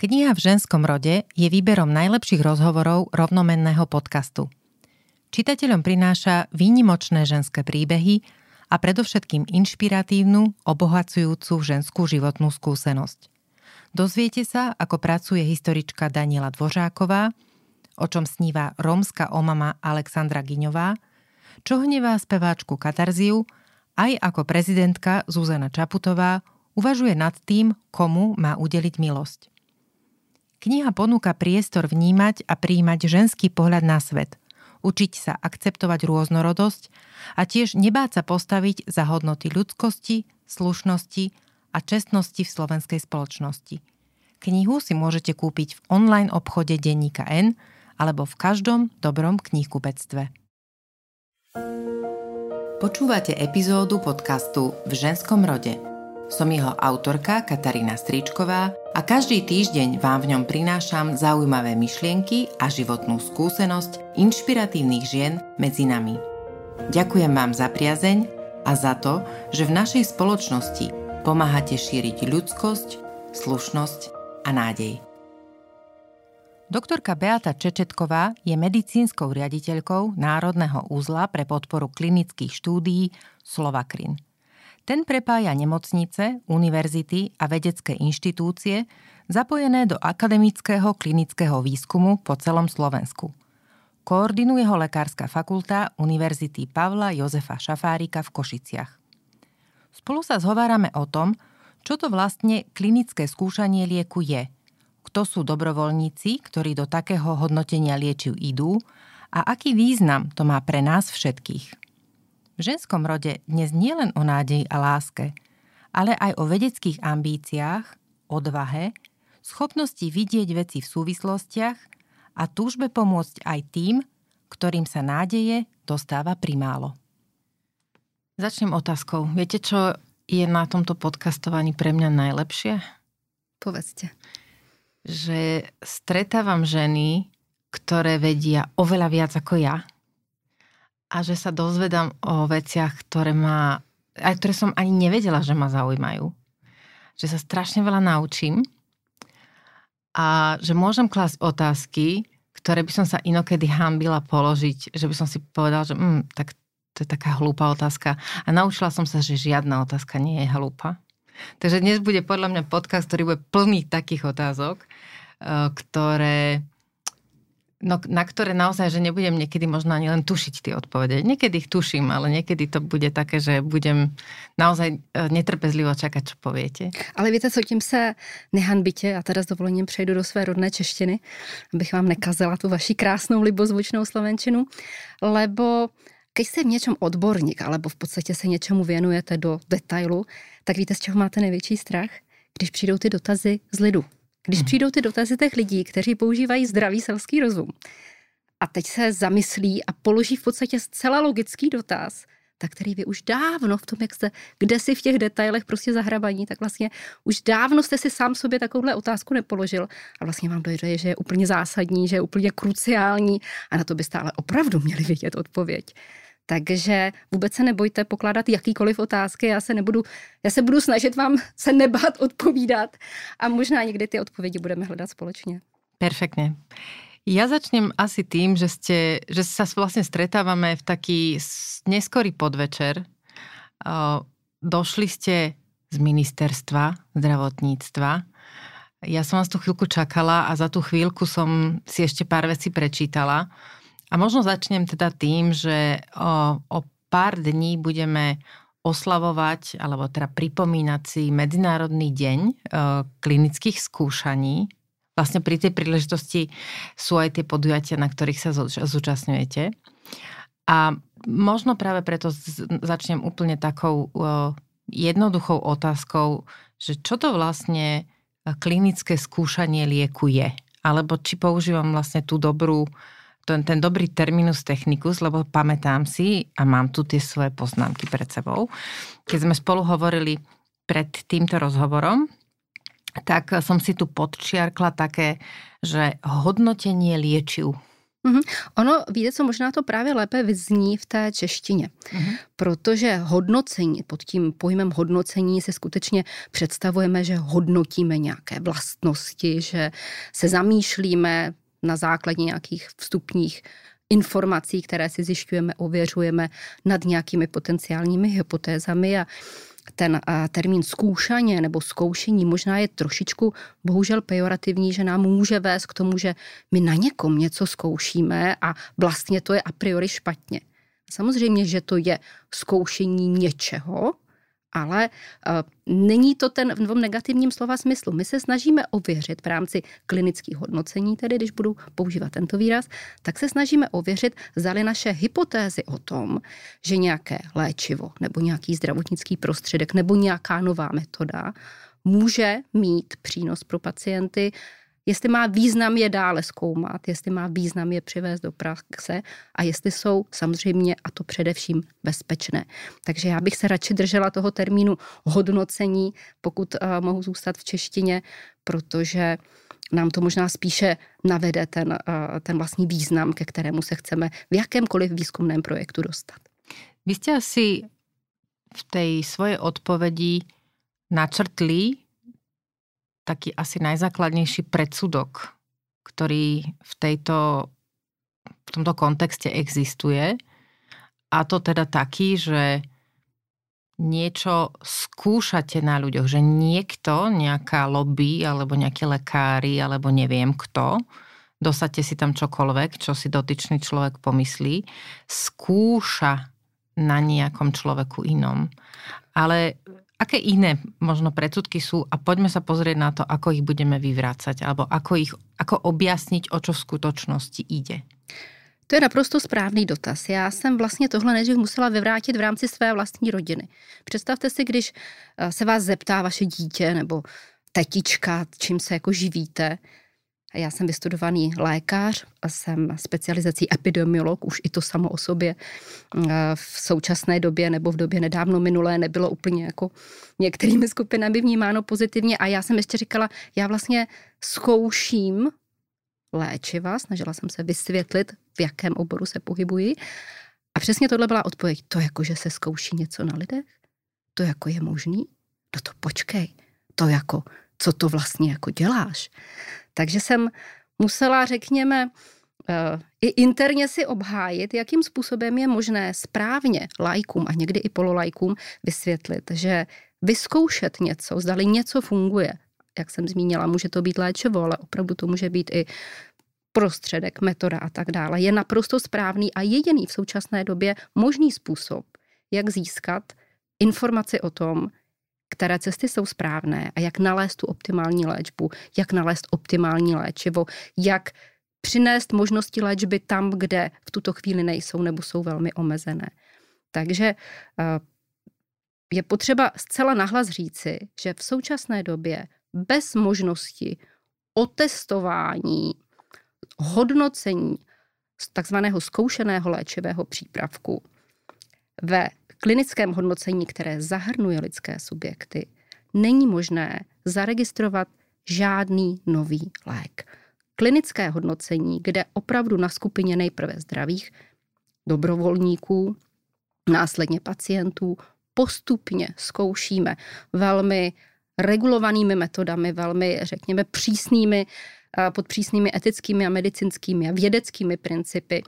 Kniha v ženskom rode je výberom najlepších rozhovorov rovnomenného podcastu. Čitateľom prináša výnimočné ženské príbehy a predovšetkým inšpiratívnu, obohacujúcu ženskú životnú skúsenosť. Dozviete sa, ako pracuje historička Daniela Dvořáková, o čom sníva rómska omama Alexandra Giňová, čo hnevá speváčku Katarziu, aj ako prezidentka Zuzana Čaputová uvažuje nad tým, komu má udeliť milosť. Kniha ponúka priestor vnímať a príjmať ženský pohľad na svet, učiť sa akceptovať rôznorodosť a tiež nebáť sa postaviť za hodnoty ľudskosti, slušnosti a čestnosti v slovenskej spoločnosti. Knihu si môžete kúpiť v online obchode Denníka N alebo v každom dobrom knihkupectve. Počúvate epizódu podcastu V ženskom rode – som jeho autorka Katarína Stričková a každý týždeň vám v ňom prinášam zaujímavé myšlienky a životnú skúsenosť inšpiratívnych žien medzi nami. Ďakujem vám za priazeň a za to, že v našej spoločnosti pomáhate šíriť ľudskosť, slušnosť a nádej. Doktorka Beata Čečetková je medicínskou riaditeľkou Národného úzla pre podporu klinických štúdií Slovakrin – ten prepája nemocnice, univerzity a vedecké inštitúcie zapojené do akademického klinického výskumu po celom Slovensku. Koordinuje ho Lekárska fakulta Univerzity Pavla Jozefa Šafárika v Košiciach. Spolu sa zhovárame o tom, čo to vlastne klinické skúšanie lieku je, kto sú dobrovoľníci, ktorí do takého hodnotenia liečiv idú a aký význam to má pre nás všetkých. V ženskom rode dnes nie len o nádeji a láske, ale aj o vedeckých ambíciách, odvahe, schopnosti vidieť veci v súvislostiach a túžbe pomôcť aj tým, ktorým sa nádeje dostáva primálo. Začnem otázkou. Viete, čo je na tomto podcastovaní pre mňa najlepšie? Povedzte. Že stretávam ženy, ktoré vedia oveľa viac ako ja a že sa dozvedám o veciach, ktoré ma, aj ktoré som ani nevedela, že ma zaujímajú. Že sa strašne veľa naučím a že môžem klásť otázky, ktoré by som sa inokedy hambila položiť, že by som si povedala, že mm, tak to je taká hlúpa otázka. A naučila som sa, že žiadna otázka nie je hlúpa. Takže dnes bude podľa mňa podcast, ktorý bude plný takých otázok, eh, ktoré No, na ktoré naozaj, že nebudem niekedy možno ani len tušiť tie odpovede. Niekedy ich tuším, ale niekedy to bude také, že budem naozaj e, netrpezlivo čakať, čo poviete. Ale víte co, tím se nehanbitě, a teda s dovolením přejdu do své rodné češtiny, abych vám nekazila tu vaši krásnou libozvučnou slovenčinu, lebo když jste v něčem odborník, alebo v podstatě se něčemu věnujete do detailu, tak víte, z čeho máte největší strach? Když přijdou ty dotazy z lidu, když hmm. přijdou ty dotazy těch lidí, kteří používají zdravý selský rozum a teď se zamyslí a položí v podstatě zcela logický dotaz, tak který vy už dávno v tom, jak jste, kde si v těch detailech prostě zahrabaní, tak vlastně už dávno jste si sám sobě takovouhle otázku nepoložil a vlastně vám dojde, že je úplně zásadní, že je úplně kruciální a na to byste ale opravdu měli vědět odpověď. Takže vůbec se nebojte pokládat jakýkoliv otázky, já se nebudu, já se budu snažit vám se nebát odpovídat a možná někdy ty odpovědi budeme hledat společně. Perfektně. Ja začnem asi tým, že, ste, že sa vlastne stretávame v taký neskorý podvečer. Došli ste z ministerstva zdravotníctva. Ja som vás tu chvíľku čakala a za tú chvíľku som si ešte pár vecí prečítala. A možno začnem teda tým, že o, o pár dní budeme oslavovať, alebo teda pripomínať si Medzinárodný deň o, klinických skúšaní. Vlastne pri tej príležitosti sú aj tie podujatia, na ktorých sa zúčastňujete. A možno práve preto začnem úplne takou o, jednoduchou otázkou, že čo to vlastne klinické skúšanie lieku je? Alebo či používam vlastne tú dobrú ten, ten dobrý terminus technicus, lebo pamätám si a mám tu tie svoje poznámky pred sebou. Keď sme spolu hovorili pred týmto rozhovorom, tak som si tu podčiarkla také, že hodnotenie liečiv. Mm-hmm. Ono, víte co, možná to právě lépe vyzní v té češtině, mm-hmm. protože hodnocení, pod tím pojmem hodnocení se skutečně představujeme, že hodnotíme nějaké vlastnosti, že se zamýšlíme na základě nějakých vstupních informací, které si zjišťujeme, ověřujeme nad nějakými potenciálními hypotézami a ten termín zkoušaně nebo zkoušení možná je trošičku bohužel pejorativní, že nám může vést k tomu, že my na někom něco zkoušíme a vlastně to je a priori špatně. Samozřejmě, že to je zkoušení něčeho, ale uh, není to ten v negativním slova smyslu. My se snažíme ověřit v rámci klinických hodnocení, tedy když budu používat tento výraz, tak se snažíme ověřit, zali naše hypotézy o tom, že nějaké léčivo nebo nějaký zdravotnický prostředek nebo nějaká nová metoda může mít přínos pro pacienty, jestli má význam je dále zkoumat, jestli má význam je přivést do praxe a jestli jsou samozřejmě a to především bezpečné. Takže já bych se radši držela toho termínu hodnocení, pokud uh, mohu zůstat v češtině, protože nám to možná spíše navede ten, uh, ten vlastní význam, ke kterému se chceme v jakémkoliv výzkumném projektu dostat. Vy jste asi v té svoje odpovědi načrtli taký asi najzákladnejší predsudok, ktorý v, tejto, v tomto kontexte existuje. A to teda taký, že niečo skúšate na ľuďoch, že niekto, nejaká lobby, alebo nejakí lekári, alebo neviem kto, dosadte si tam čokoľvek, čo si dotyčný človek pomyslí, skúša na nejakom človeku inom. Ale Aké iné možno predsudky sú a poďme sa pozrieť na to, ako ich budeme vyvrácať alebo ako, ich, ako objasniť, o čo v skutočnosti ide. To je naprosto správný dotaz. Já jsem vlastně tohle nejdřív musela vyvrátit v rámci své vlastní rodiny. Představte si, když eh, se vás zeptá vaše dítě nebo tetička, čím se jako živíte, já jsem vystudovaný lékař jsem specializací epidemiolog, už i to samo o sobě eh, v současné době nebo v době nedávno minulé nebylo úplně jako některými skupinami vnímáno pozitivně a já jsem ještě říkala, já vlastně zkouším léčiva, snažila jsem se vysvětlit, v jakém oboru se pohybuji a přesně tohle byla odpověď. To jako, že se zkouší něco na lidech? To jako je možný? No to počkej, to jako, co to vlastně jako děláš? Takže jsem musela, řekněme, eh, i interně si obhájit, jakým způsobem je možné správně lajkům a někdy i pololajkům vysvětlit, že vyzkoušet něco, zdali něco funguje, jak jsem zmínila, může to být léčivo, ale opravdu to může být i prostředek, metoda a tak dále, je naprosto správný a jediný v současné době možný způsob, jak získat informaci o tom, které cesty jsou správné a jak nalézt tu optimální léčbu, jak nalézt optimální léčivo, jak přinést možnosti léčby tam, kde v tuto chvíli nejsou nebo jsou velmi omezené. Takže eh, je potřeba zcela nahlas říci, že v současné době bez možnosti otestování, hodnocení takzvaného zkoušeného léčivého přípravku ve klinickém hodnocení, které zahrnuje lidské subjekty, není možné zaregistrovat žádný nový lék. Klinické hodnocení, kde opravdu na skupině nejprve zdravých dobrovolníků, následně pacientů, postupně zkoušíme velmi regulovanými metodami, velmi, řekněme, přísnými, eh, pod přísnými etickými a medicínskými a vědeckými principy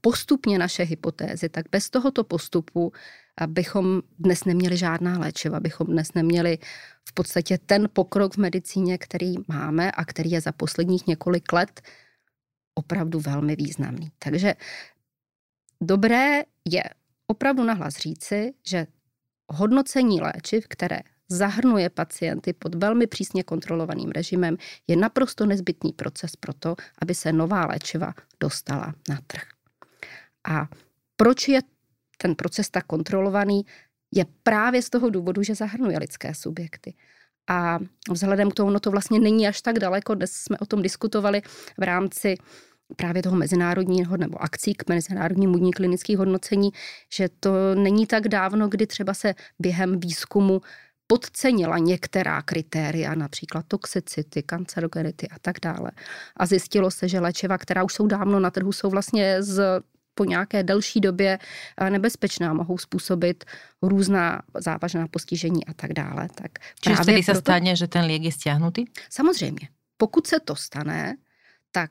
postupně naše hypotézy, tak bez tohoto postupu bychom dnes neměli žádná léčiva, bychom dnes neměli v podstatě ten pokrok v medicíně, který máme a který je za posledních několik let opravdu velmi významný. Takže dobré je opravdu nahlas říci, že hodnocení léčiv, které zahrnuje pacienty pod velmi přísně kontrolovaným režimem, je naprosto nezbytný proces pro to, aby se nová léčiva dostala na trh. A proč je ten proces tak kontrolovaný, je právě z toho důvodu, že zahrnuje lidské subjekty. A vzhledem k tomu, no to vlastně není až tak daleko, dnes jsme o tom diskutovali v rámci právě toho mezinárodního nebo akcí k mezinárodnímu dní klinických hodnocení, že to není tak dávno, kdy třeba se během výzkumu podcenila některá kritéria, například toxicity, kancerogenity a tak dále. A zjistilo se, že léčiva, která už jsou dávno na trhu, jsou vlastně z po nějaké delší době eh, nebezpečná, mohou způsobit různá závažná postižení a tak dále. Tak Čiže vtedy se stane, že ten liek je stiahnutý? Samozřejmě. Pokud se to stane, tak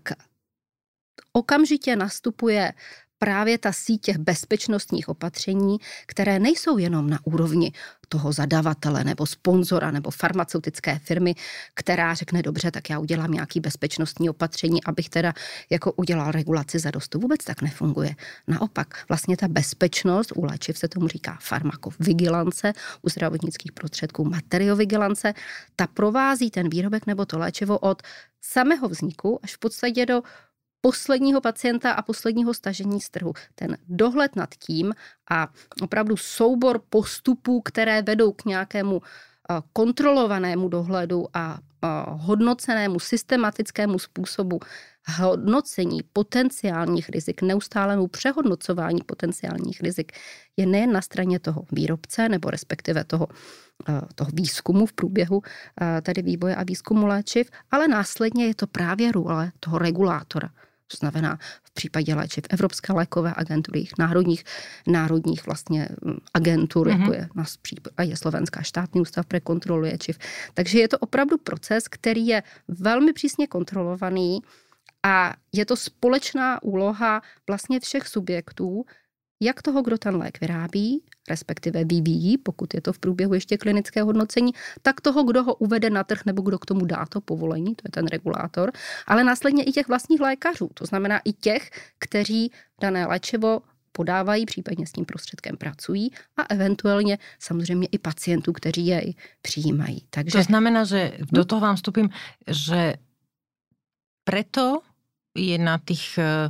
okamžitě nastupuje právě ta síť těch bezpečnostních opatření, které nejsou jenom na úrovni toho zadavatele nebo sponzora nebo farmaceutické firmy, která řekne dobře, tak já udělám nějaký bezpečnostní opatření, abych teda jako udělal regulaci za dostu. Vůbec tak nefunguje. Naopak, vlastně ta bezpečnost, u léčiv se tomu říká farmakovigilance, u zdravotnických prostředků materiovigilance, ta provází ten výrobek nebo to léčivo od samého vzniku až v podstatě do posledního pacienta a posledního stažení z trhu. Ten dohled nad tím a opravdu soubor postupů, které vedou k nějakému eh, kontrolovanému dohledu a eh, hodnocenému systematickému způsobu hodnocení potenciálních rizik, neustálému přehodnocování potenciálních rizik je nejen na straně toho výrobce nebo respektive toho, eh, toho výzkumu v průběhu tedy vývoje a výzkumu léčiv, ale následně je to právě role toho regulátora. To znamená v případě léčiv Evropské lékové agentury, národních, národních vlastně mm, agentur, mm-hmm. jako je nás a je Slovenská štátní ústav pre kontrolu léčiv. Takže je to opravdu proces, který je velmi přísně kontrolovaný a je to společná úloha vlastně všech subjektů, jak toho, kdo ten lék vyrábí, respektive vyvíjí, pokud je to v průběhu ještě klinického hodnocení, tak toho, kdo ho uvede na trh nebo kdo k tomu dá to povolení, to je ten regulátor, ale následně i těch vlastních lékařů, to znamená i těch, kteří dané léčivo podávají, případně s tím prostředkem pracují a eventuálně samozřejmě i pacientů, kteří jej přijímají. Takže... To znamená, že do toho vám vstupím, že preto je na těch eh,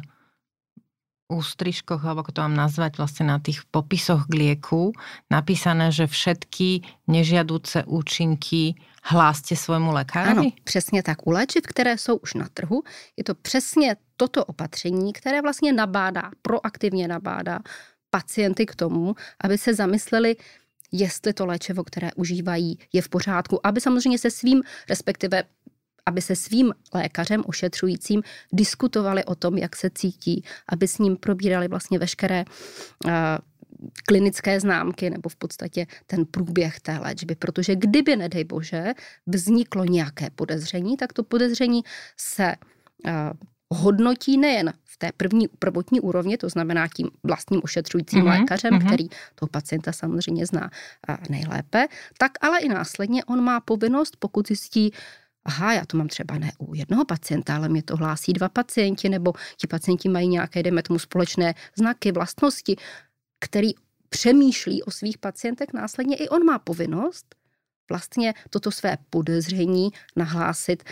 ústrižkoch, alebo ako to mám nazvať, vlastne na tých popisoch k lieku napísané, že všetky nežiaduce účinky hláste svojmu lékaři? Ano, přesně tak. U léčiv, které jsou už na trhu, je to přesně toto opatření, které vlastně nabádá, proaktivně nabádá pacienty k tomu, aby se zamysleli, jestli to léčivo, které užívají, je v pořádku, aby samozřejmě se svým, respektive aby se svým lékařem ošetřujícím diskutovali o tom, jak se cítí, aby s ním probírali vlastně veškeré uh, klinické známky nebo v podstatě ten průběh té léčby. Protože kdyby, nedej bože, vzniklo nějaké podezření, tak to podezření se uh, hodnotí nejen v té první prvotní úrovni, to znamená tím vlastním ošetřujícím mm-hmm, lékařem, mm-hmm. který toho pacienta samozřejmě zná nejlépe, tak ale i následně on má povinnost, pokud zjistí aha, já to mám třeba ne u jednoho pacienta, ale mě to hlásí dva pacienti, nebo ti pacienti mají nějaké, dejme tomu, společné znaky, vlastnosti, který přemýšlí o svých pacientech, následně i on má povinnost vlastně toto své podezření nahlásit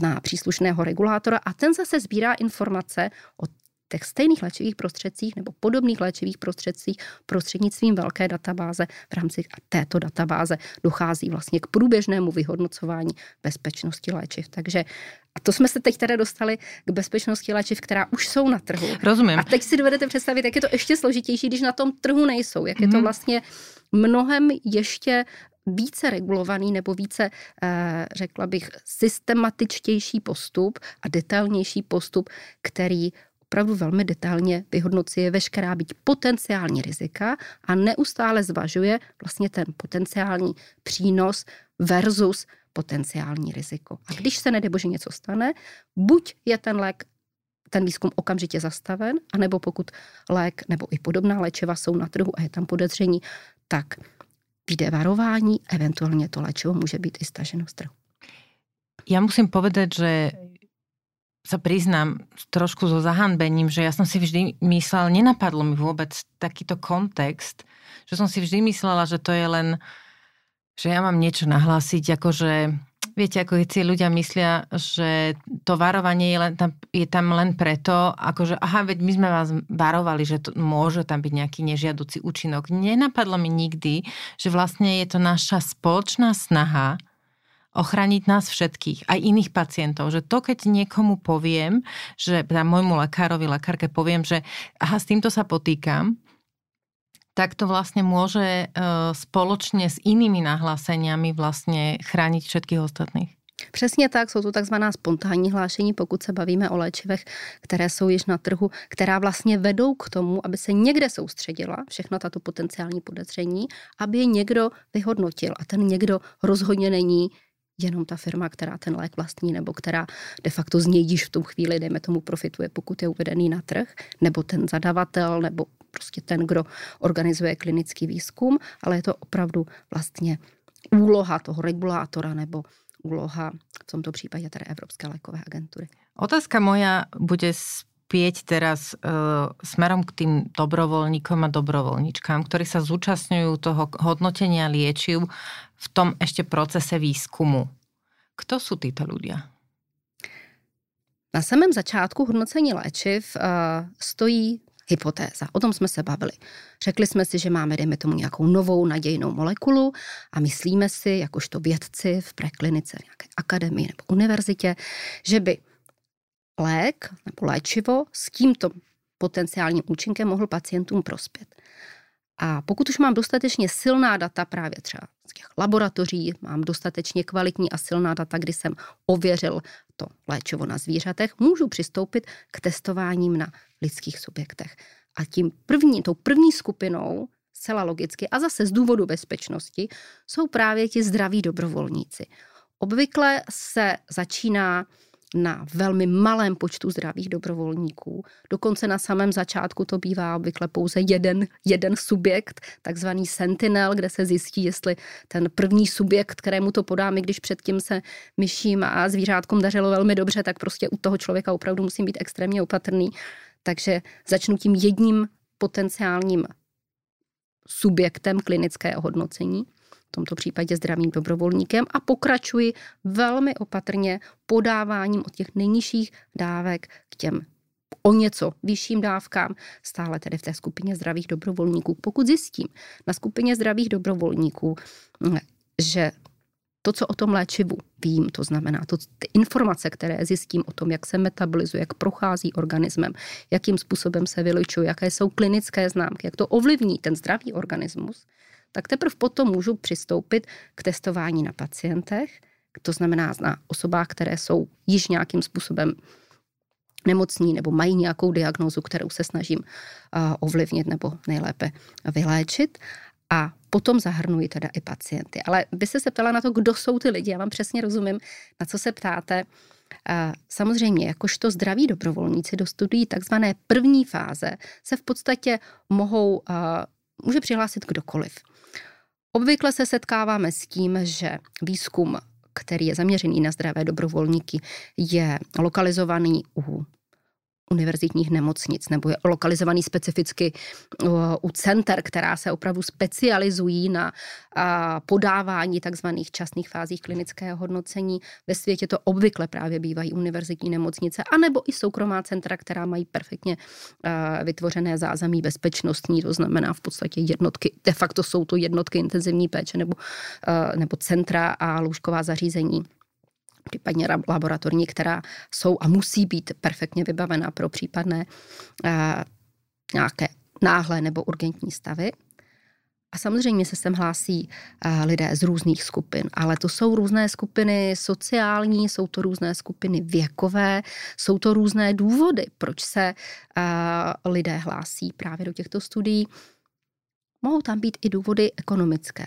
na příslušného regulátora a ten zase sbírá informace o těch stejných léčivých prostředcích nebo podobných léčivých prostředcích prostřednictvím velké databáze. V rámci této databáze dochází vlastně k průběžnému vyhodnocování bezpečnosti léčiv. Takže a to jsme se teď teda dostali k bezpečnosti léčiv, která už jsou na trhu. Rozumím. A teď si dovedete představit, jak je to ještě složitější, když na tom trhu nejsou. Jak je to mhm. vlastně mnohem ještě více regulovaný nebo více, eh, řekla bych, systematičtější postup a detailnější postup, který opravdu velmi detailně vyhodnocuje veškerá být potenciální rizika a neustále zvažuje vlastně ten potenciální přínos versus potenciální riziko. A když se nedebože něco stane, buď je ten lék ten výzkum okamžitě zastaven, anebo pokud lék nebo i podobná léčiva jsou na trhu a je tam podezření, tak vyjde varování, eventuálně to léčivo může být i staženo z trhu. Já musím povedať, že sa priznám trošku so zahanbením, že ja som si vždy myslel, nenapadlo mi vôbec takýto kontext, že som si vždy myslela, že to je len, že ja mám niečo nahlásiť, akože viete, ako si ľudia myslia, že to varovanie je, len tam, je tam len preto, akože aha, veď my sme vás varovali, že to, môže tam byť nejaký nežiaducí účinok. Nenapadlo mi nikdy, že vlastne je to naša spoločná snaha ochraniť nás všetkých, aj iných pacientov. Že to, keď niekomu poviem, že môjmu lekárovi, lekárke poviem, že aha, s týmto sa potýkam, tak to vlastne môže spoločne s inými nahláseniami vlastne chrániť všetkých ostatných. Přesně tak, jsou to takzvaná spontánní hlášení, pokud se bavíme o léčivech, které jsou již na trhu, která vlastně vedou k tomu, aby se někde soustředila všechno tato potenciální podezření, aby je někdo vyhodnotil. A ten někdo rozhodně není jenom ta firma, která ten lék vlastní, nebo která de facto z něj již v tom chvíli, dejme tomu, profituje, pokud je uvedený na trh, nebo ten zadavatel, nebo prostě ten, kdo organizuje klinický výzkum, ale je to opravdu vlastně úloha toho regulátora nebo úloha v tomto případě tedy Evropské lékové agentury. Otázka moja bude spieť teraz e, smerom k tým dobrovoľníkom a dobrovoľničkám, ktorí sa zúčastňujú toho hodnotenia liečiv v tom ešte procese výskumu. Kto sú títo ľudia? Na samém začátku hodnocení léčiv uh, stojí hypotéza. O tom jsme se bavili. Řekli jsme si, že máme, dejme tomu, nějakou novou nadějnou molekulu a myslíme si, jakožto vědci v preklinice, nějaké akademii nebo univerzitě, že by lék nebo léčivo s tímto potenciálním účinkem mohl pacientům prospět. A pokud už mám dostatečně silná data právě třeba z těch laboratoří, mám dostatečně kvalitní a silná data, kdy jsem ověřil to léčivo na zvířatech, můžu přistoupit k testováním na lidských subjektech. A tím první, tou první skupinou, zcela logicky, a zase z důvodu bezpečnosti, jsou právě ti zdraví dobrovolníci. Obvykle se začíná na velmi malém počtu zdravých dobrovolníků. Dokonce na samém začátku to bývá obvykle pouze jeden, jeden subjekt, takzvaný sentinel, kde se zjistí, jestli ten první subjekt, kterému to podáme, když předtím se myším a zvířátkům dařilo velmi dobře, tak prostě u toho člověka opravdu musím být extrémně opatrný. Takže začnu tím jedním potenciálním subjektem klinického hodnocení v tomto případě zdravým dobrovolníkem a pokračuji velmi opatrně podáváním od těch nejnižších dávek k těm o něco vyšším dávkám, stále tedy v té skupině zdravých dobrovolníků. Pokud zjistím na skupině zdravých dobrovolníků, že to, co o tom léčivu vím, to znamená to, ty informace, které zjistím o tom, jak se metabolizuje, jak prochází organismem, jakým způsobem se vylučuje, jaké jsou klinické známky, jak to ovlivní ten zdravý organismus, tak teprve potom můžu přistoupit k testování na pacientech, to znamená na osobách, které jsou již nějakým způsobem nemocní nebo mají nějakou diagnózu, kterou se snažím ovlivnit nebo nejlépe vyléčit. A potom zahrnuji teda i pacienty. Ale vy jste se ptala na to, kdo jsou ty lidi. Já vám přesně rozumím, na co se ptáte. Samozřejmě, jakožto zdraví dobrovolníci dostudují takzvané první fáze, se v podstatě mohou, může přihlásit kdokoliv. Obvykle se setkáváme s tím, že výzkum, který je zaměřený na zdravé dobrovolníky, je lokalizovaný u univerzitních nemocnic nebo je lokalizovaný specificky u center, která se opravdu specializují na podávání takzvaných časných fázích klinického hodnocení. Ve světě to obvykle právě bývají univerzitní nemocnice, anebo i soukromá centra, která mají perfektně vytvořené zázemí bezpečnostní, to znamená v podstatě jednotky, de facto jsou to jednotky intenzivní péče nebo, nebo centra a lůžková zařízení případně laboratorní, která jsou a musí být perfektně vybavená pro případné uh, nějaké náhle nebo urgentní stavy. A samozřejmě se sem hlásí uh, lidé z různých skupin, ale to jsou různé skupiny sociální, jsou to různé skupiny věkové, jsou to různé důvody, proč se uh, lidé hlásí právě do těchto studií. Mohou tam být i důvody ekonomické.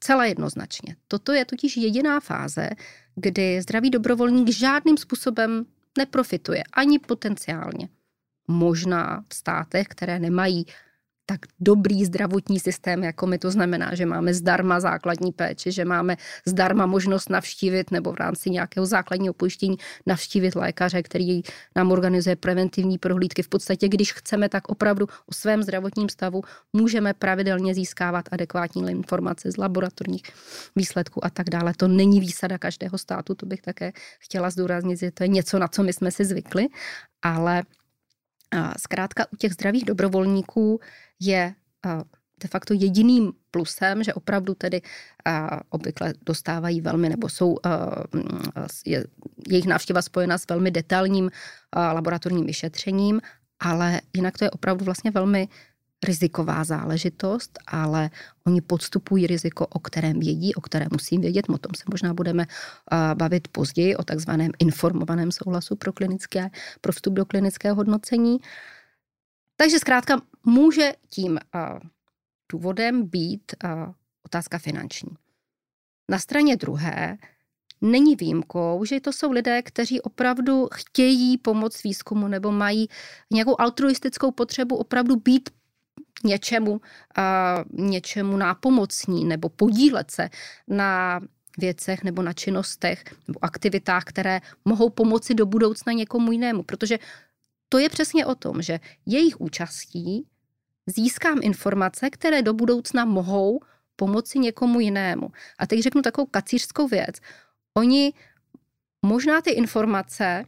Celá jednoznačně. Toto je totiž jediná fáze, kdy zdravý dobrovolník žádným způsobem neprofituje, ani potenciálně. Možná v státech, které nemají tak dobrý zdravotní systém, jako my to znamená, že máme zdarma základní péči, že máme zdarma možnost navštívit nebo v rámci nějakého základního pojištění navštívit lékaře, který nám organizuje preventivní prohlídky. V podstatě, když chceme, tak opravdu o svém zdravotním stavu můžeme pravidelně získávat adekvátní informace z laboratorních výsledků a tak dále. To není výsada každého státu, to bych také chtěla zdůraznit, že to je něco, na co my jsme si zvykli, ale zkrátka u těch zdravých dobrovolníků je de facto jediným plusem, že opravdu tedy obvykle dostávají velmi, nebo jsou je, jejich návštěva spojena s velmi detailním laboratorním vyšetřením, ale jinak to je opravdu vlastně velmi riziková záležitost, ale oni podstupují riziko, o kterém vědí, o kterém musím vědět. O tom se možná budeme bavit později, o takzvaném informovaném souhlasu pro, klinické, pro vstup do klinického hodnocení. Takže zkrátka může tím důvodem být otázka finanční. Na straně druhé není výjimkou, že to jsou lidé, kteří opravdu chtějí pomoct výzkumu nebo mají nějakou altruistickou potřebu opravdu být něčemu, něčemu nápomocní nebo podílet se na věcech nebo na činnostech nebo aktivitách, které mohou pomoci do budoucna někomu jinému. Protože to je přesně o tom, že jejich účastí získám informace, které do budoucna mohou pomoci někomu jinému. A teď řeknu takovou kacířskou věc. Oni možná ty informace,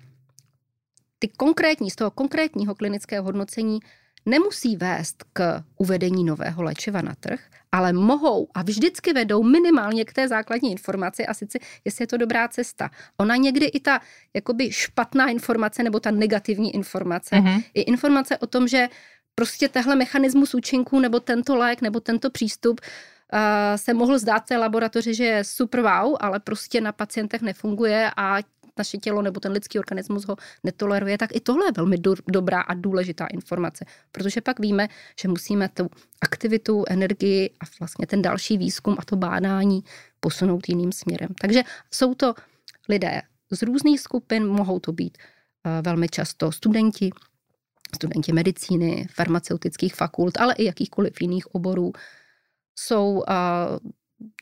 ty konkrétní, z toho konkrétního klinického hodnocení nemusí vést k uvedení nového léčiva na trh, ale mohou a vždycky vedou minimálně k té základní informaci a sice, jestli je to dobrá cesta. Ona někdy i ta jakoby špatná informace nebo ta negativní informace, mm-hmm. je informace o tom, že prostě tehle mechanismus účinků nebo tento lék nebo tento přístup uh, se mohl zdát té laboratoři, že je super wow, ale prostě na pacientech nefunguje a naše tělo nebo ten lidský organismus ho netoleruje, tak i tohle je velmi do, dobrá a důležitá informace, protože pak víme, že musíme tu aktivitu, energii a vlastně ten další výzkum a to bádání posunout jiným směrem. Takže jsou to lidé z různých skupin, mohou to být uh, velmi často studenti, studenti medicíny, farmaceutických fakult, ale i jakýchkoliv jiných oborů. Jsou uh,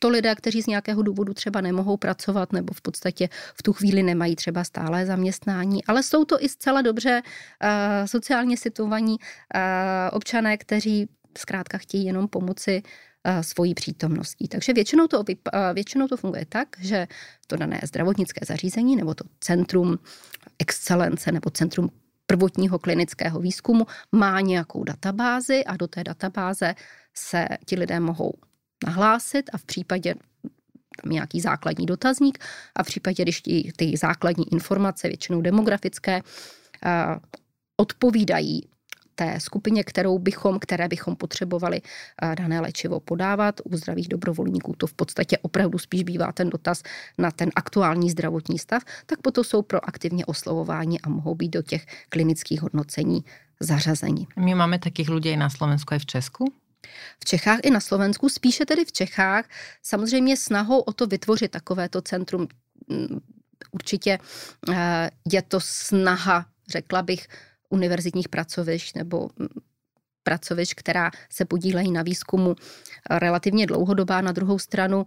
to lidé, kteří z nějakého důvodu třeba nemohou pracovat nebo v podstatě v tu chvíli nemají třeba stále zaměstnání, ale jsou to i zcela dobře uh, sociálně situovaní uh, občané, kteří zkrátka chtějí jenom pomoci uh, svojí přítomností. Takže většinou to, většinou to funguje tak, že to dané zdravotnické zařízení nebo to centrum excelence nebo centrum prvotního klinického výzkumu má nějakou databázi a do té databáze se ti lidé mohou nahlásit a v případě tam nějaký základní dotazník a v případě, když ty, ty základní informace, většinou demografické, odpovídají té skupině, kterou bychom, které bychom potřebovali dané léčivo podávat. U zdravých dobrovolníků to v podstatě opravdu spíš bývá ten dotaz na ten aktuální zdravotní stav, tak potom jsou proaktivně oslovování a mohou být do těch klinických hodnocení zařazení. My máme takých lidí na Slovensku i v Česku? V Čechách i na Slovensku, spíše tedy v Čechách, samozřejmě snahou o to vytvořit takovéto centrum. Mm, určitě eh, je to snaha, řekla bych, univerzitních pracovišť nebo mm, pracovišť, která se podílejí na výzkumu eh, relativně dlouhodobá. Na druhou stranu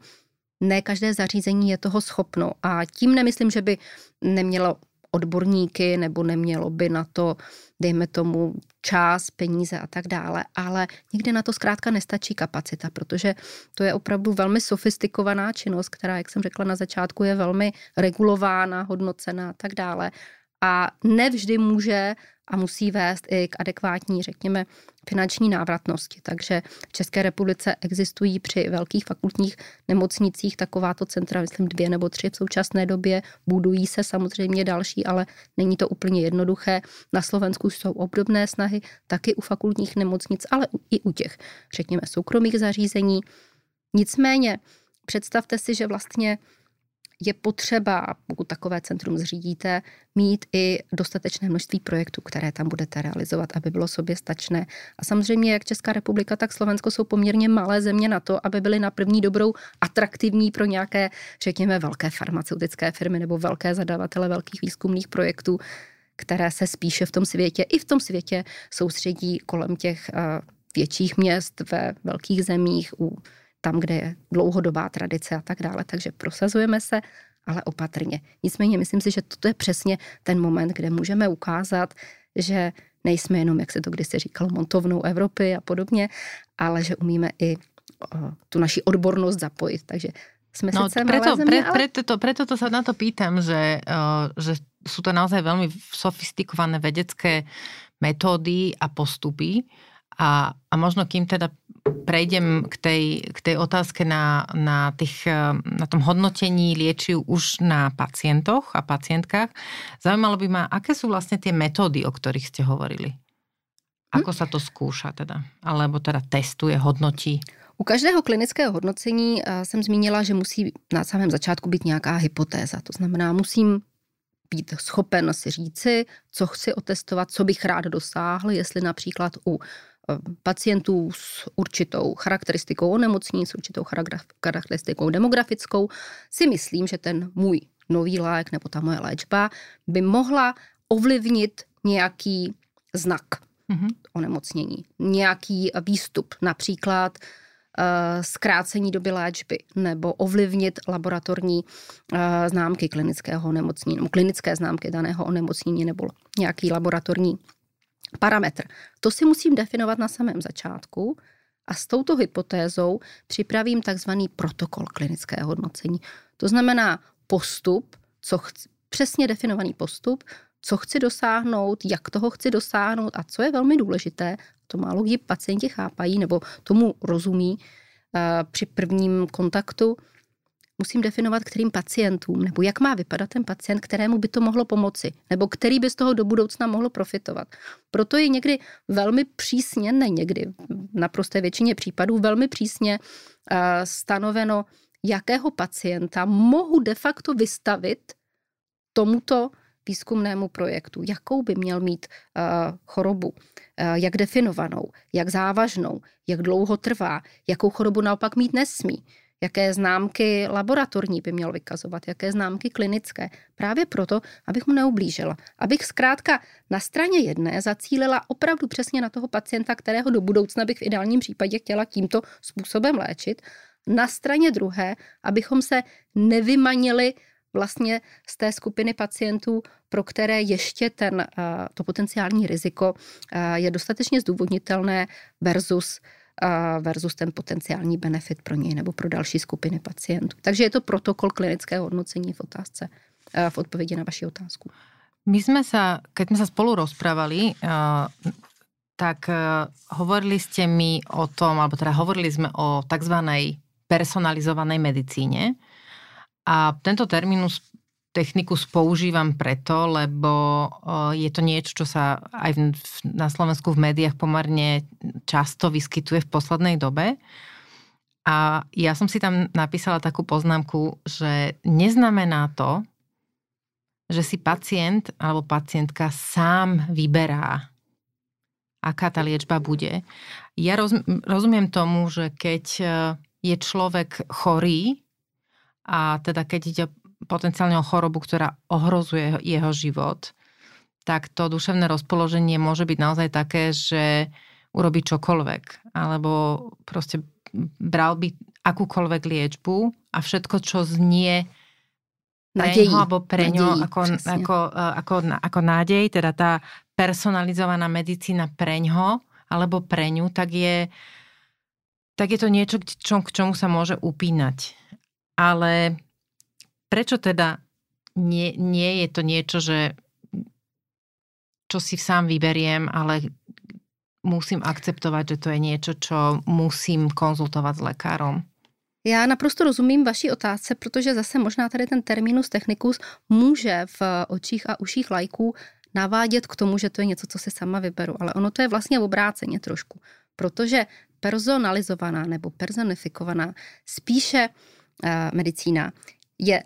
ne každé zařízení je toho schopno a tím nemyslím, že by nemělo odborníky nebo nemělo by na to, dejme tomu, čas, peníze a tak dále, ale někde na to zkrátka nestačí kapacita, protože to je opravdu velmi sofistikovaná činnost, která, jak jsem řekla na začátku, je velmi regulována, hodnocená a tak dále. A nevždy může a musí vést i k adekvátní, řekněme, finanční návratnosti. Takže v České republice existují při velkých fakultních nemocnicích takováto centra, myslím dvě nebo tři v současné době. Budují se samozřejmě další, ale není to úplně jednoduché. Na Slovensku jsou obdobné snahy, taky u fakultních nemocnic, ale i u těch, řekněme, soukromých zařízení. Nicméně představte si, že vlastně je potřeba, pokud takové centrum zřídíte, mít i dostatečné množství projektů, které tam budete realizovat, aby bylo sobě stačné. A samozřejmě, jak Česká republika, tak Slovensko jsou poměrně malé země na to, aby byly na první dobrou atraktivní pro nějaké, řekněme, velké farmaceutické firmy nebo velké zadavatele velkých výzkumných projektů, které se spíše v tom světě, i v tom světě soustředí kolem těch eh, větších měst ve velkých zemích, u tam, kde je dlouhodobá tradice a tak dále. Takže prosazujeme se, ale opatrně. Nicméně myslím si, že toto je přesně ten moment, kde můžeme ukázat, že nejsme jenom, jak se to kdysi říkalo, montovnou Evropy a podobně, ale že umíme i tu naši odbornost zapojit. Takže jsme no, sice preto, země, pre, ale... preto, to, preto to sa na to pýtam, že, uh, že sú to naozaj veľmi sofistikované vedecké metódy a postupy a, a možno kým teda prejdem k tej, k tej otázke na, na, tých, na tom hodnotení liečiv už na pacientoch a pacientkách. Zaujímalo by ma, aké sú vlastne tie metódy, o ktorých ste hovorili? Ako sa to skúša teda? Alebo teda testuje, hodnotí? U každého klinického hodnocení eh, jsem zmínila, že musí na samém začátku být nějaká hypotéza. To znamená, musím být schopen si říci, co chci otestovat, co bych rád dosáhl, jestli například u eh, pacientů s určitou charakteristikou onemocnění, s určitou charakteristikou demografickou, si myslím, že ten můj nový lék nebo ta moje léčba by mohla ovlivnit nějaký znak mm-hmm. onemocnění, nějaký výstup, například uh, zkrácení doby léčby nebo ovlivnit laboratorní uh, známky klinického onemocnění nebo klinické známky daného onemocnění nebo nějaký laboratorní parametr. To si musím definovat na samém začátku a s touto hypotézou připravím takzvaný protokol klinického hodnocení. To znamená postup, co chci, přesně definovaný postup, co chci dosáhnout, jak toho chci dosáhnout a co je velmi důležité, to málo kdy pacienti chápají nebo tomu rozumí uh, při prvním kontaktu, musím definovat, kterým pacientům, nebo jak má vypadat ten pacient, kterému by to mohlo pomoci, nebo který by z toho do budoucna mohlo profitovat. Proto je někdy velmi přísně, ne někdy, naprosté většině případů, velmi přísně uh, stanoveno, jakého pacienta mohu de facto vystavit tomuto výzkumnému projektu, jakou by měl mít uh, chorobu, uh, jak definovanou, jak závažnou, jak dlouho trvá, jakou chorobu naopak mít nesmí, jaké známky laboratorní by měl vykazovat, jaké známky klinické. Právě proto, abych mu neublížila. Abych zkrátka na straně jedné zacílila opravdu přesně na toho pacienta, kterého do budoucna bych v ideálním případě chtěla tímto způsobem léčit. Na straně druhé, abychom se nevymanili vlastně z té skupiny pacientů, pro které ještě ten, eh, to potenciální riziko eh, je dostatečně zdůvodnitelné versus versus ten potenciální benefit pro něj nebo pro další skupiny pacientů. Takže je to protokol klinického hodnocení v otázce, v odpovědi na vaši otázku. My jsme se, keď jsme se spolu rozprávali, tak hovorili ste mi o tom, alebo teda hovorili sme o takzvanej personalizovanej medicíne. A tento terminus technikus používam preto, lebo je to niečo, čo sa aj na Slovensku v médiách pomerne často vyskytuje v poslednej dobe. A ja som si tam napísala takú poznámku, že neznamená to, že si pacient alebo pacientka sám vyberá, aká tá liečba bude. Ja rozumiem tomu, že keď e, je človek chorý, a teda keď ide potenciálne o chorobu, ktorá ohrozuje jeho život, tak to duševné rozpoloženie môže byť naozaj také, že urobí čokoľvek. Alebo proste bral by akúkoľvek liečbu a všetko, čo znie pre ňo alebo pre ňo ako, ako, ako, ako nádej, teda tá personalizovaná medicína pre ňo alebo pre ňu, tak je, tak je to niečo, k, čom, k čomu sa môže upínať. Ale prečo teda nie, nie je to niečo, že čo si sám vyberiem, ale musím akceptovat, že to je něco, čo musím konzultovat s lékarom? Já naprosto rozumím vaší otázce, protože zase možná tady ten terminus technicus může v očích a uších lajků navádět k tomu, že to je něco, co si sama vyberu. Ale ono to je vlastně obráceně trošku, protože personalizovaná nebo personifikovaná spíše Eh, medicína, je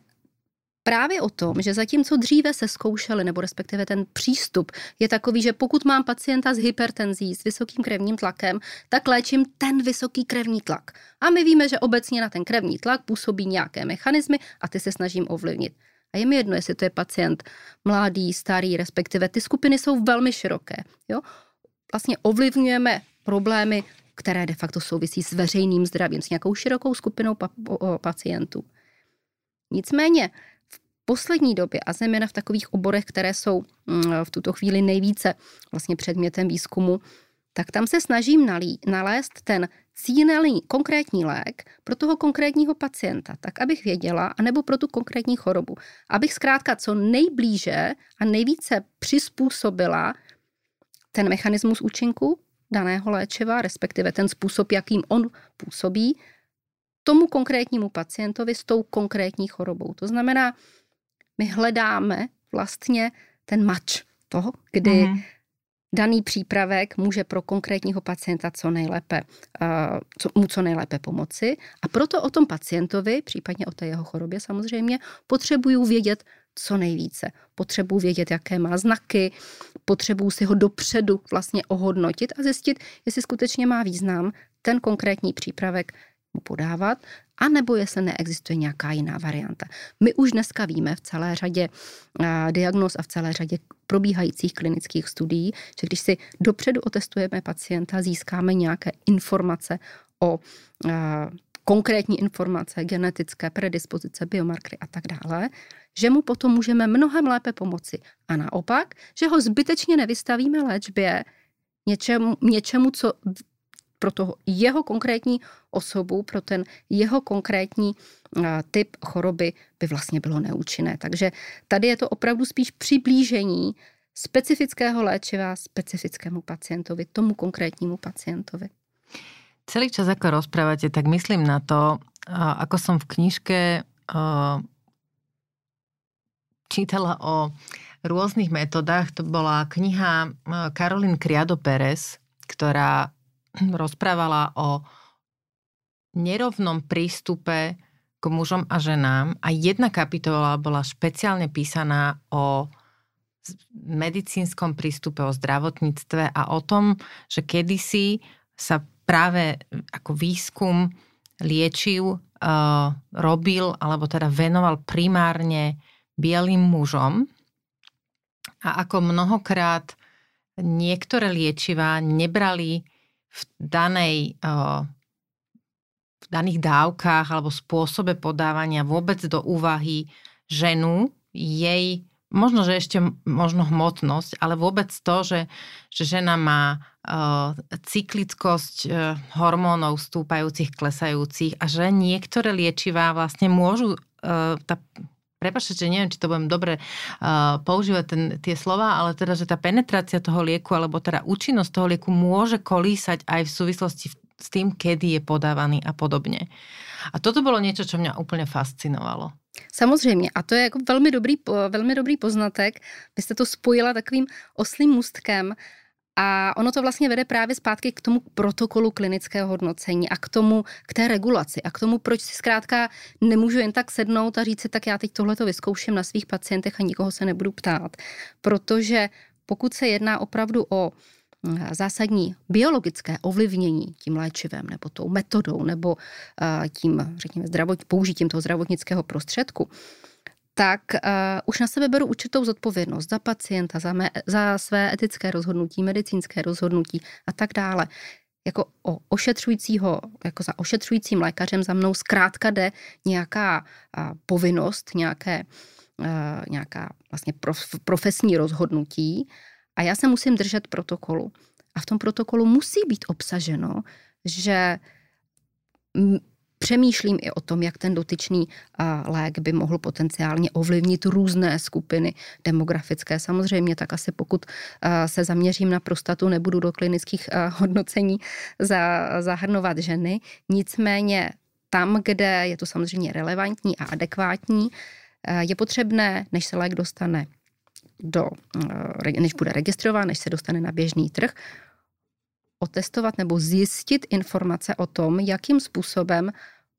právě o tom, že zatímco dříve se zkoušeli, nebo respektive ten přístup je takový, že pokud mám pacienta s hypertenzí, s vysokým krevním tlakem, tak léčím ten vysoký krevní tlak. A my víme, že obecně na ten krevní tlak působí nějaké mechanismy a ty se snažím ovlivnit. A je mi jedno, jestli to je pacient mladý, starý, respektive ty skupiny jsou velmi široké. Jo? Vlastně ovlivňujeme problémy které de facto souvisí s veřejným zdravím, s nějakou širokou skupinou pa- pacientů. Nicméně poslední době, a zejména v takových oborech, které jsou mm, v tuto chvíli nejvíce vlastně předmětem výzkumu, tak tam se snažím nalí, nalézt ten cílený konkrétní lék pro toho konkrétního pacienta, tak abych věděla, anebo pro tu konkrétní chorobu. Abych zkrátka co nejblíže a nejvíce přizpůsobila ten mechanismus účinku daného léčiva, respektive ten způsob, jakým on působí, tomu konkrétnímu pacientovi s tou konkrétní chorobou. To znamená, my hledáme vlastně ten mač toho, kdy mm. daný přípravek může pro konkrétního pacienta co nejlépe, uh, co, mu co nejlépe pomoci. A proto o tom pacientovi, případně o té jeho chorobě samozřejmě, potřebuju vědět co nejvíce. Potřebuji vědět, jaké má znaky, potřebuji si ho dopředu vlastně ohodnotit a zjistit, jestli skutečně má význam ten konkrétní přípravek mu podávat, anebo jestli neexistuje nějaká jiná varianta. My už dneska víme v celé řadě diagnóz a v celé řadě probíhajících klinických studií, že když si dopředu otestujeme pacienta, získáme nějaké informace o konkrétní informace, genetické predispozice, biomarkery a tak dále, že mu potom můžeme mnohem lépe pomoci. A naopak, že ho zbytečně nevystavíme léčbě něčemu, něčemu co pro toho jeho konkrétní osobu, pro ten jeho konkrétní typ choroby by vlastně bylo neúčinné. Takže tady je to opravdu spíš přiblížení specifického léčiva specifickému pacientovi, tomu konkrétnímu pacientovi. Celý čas, ako rozprávate, tak myslím na to, ako som v knižke čítala o rôznych metodách. To bola kniha Karolín Criado Pérez, ktorá rozprávala o nerovnom prístupe k mužom a ženám a jedna kapitola bola špeciálne písaná o medicínskom prístupe, o zdravotníctve a o tom, že kedysi sa práve ako výskum liečiv uh, robil, alebo teda venoval primárne bielým mužom. A ako mnohokrát niektoré liečivá nebrali v danej v daných dávkach alebo spôsobe podávania vôbec do úvahy ženu, jej možno, že ešte možno hmotnosť, ale vôbec to, že, že žena má uh, cyklickosť uh, hormónov stúpajúcich, klesajúcich a že niektoré liečivá vlastne môžu uh, tá prepačte, že neviem, či to budem dobre uh, používať ten, tie slova, ale teda, že tá penetrácia toho lieku, alebo teda účinnosť toho lieku môže kolísať aj v súvislosti s tým, kedy je podávaný a podobne. A toto bylo něco, co mě úplně fascinovalo. Samozřejmě, a to je jako velmi dobrý, velmi dobrý poznatek. Vy jste to spojila takovým oslým můstkem a ono to vlastně vede právě zpátky k tomu protokolu klinického hodnocení a k tomu, k té regulaci a k tomu, proč si zkrátka nemůžu jen tak sednout a říct si, tak já teď tohle to vyzkouším na svých pacientech a nikoho se nebudu ptát. Protože pokud se jedná opravdu o zásadní biologické ovlivnění tím léčivem nebo tou metodou nebo tím, řekněme, zdravot, použitím toho zdravotnického prostředku, tak uh, už na sebe beru určitou zodpovědnost za pacienta, za, mé, za své etické rozhodnutí, medicínské rozhodnutí a tak dále. Jako o ošetřujícího, jako za ošetřujícím lékařem za mnou zkrátka jde nějaká uh, povinnost, nějaké, uh, nějaká vlastně prof, profesní rozhodnutí a já se musím držet protokolu. A v tom protokolu musí být obsaženo, že přemýšlím i o tom, jak ten dotyčný lék by mohl potenciálně ovlivnit různé skupiny demografické. Samozřejmě, tak asi pokud se zaměřím na prostatu, nebudu do klinických hodnocení zahrnovat ženy. Nicméně tam, kde je to samozřejmě relevantní a adekvátní, je potřebné, než se lék dostane do, než bude registrován, než se dostane na běžný trh, otestovat nebo zjistit informace o tom, jakým způsobem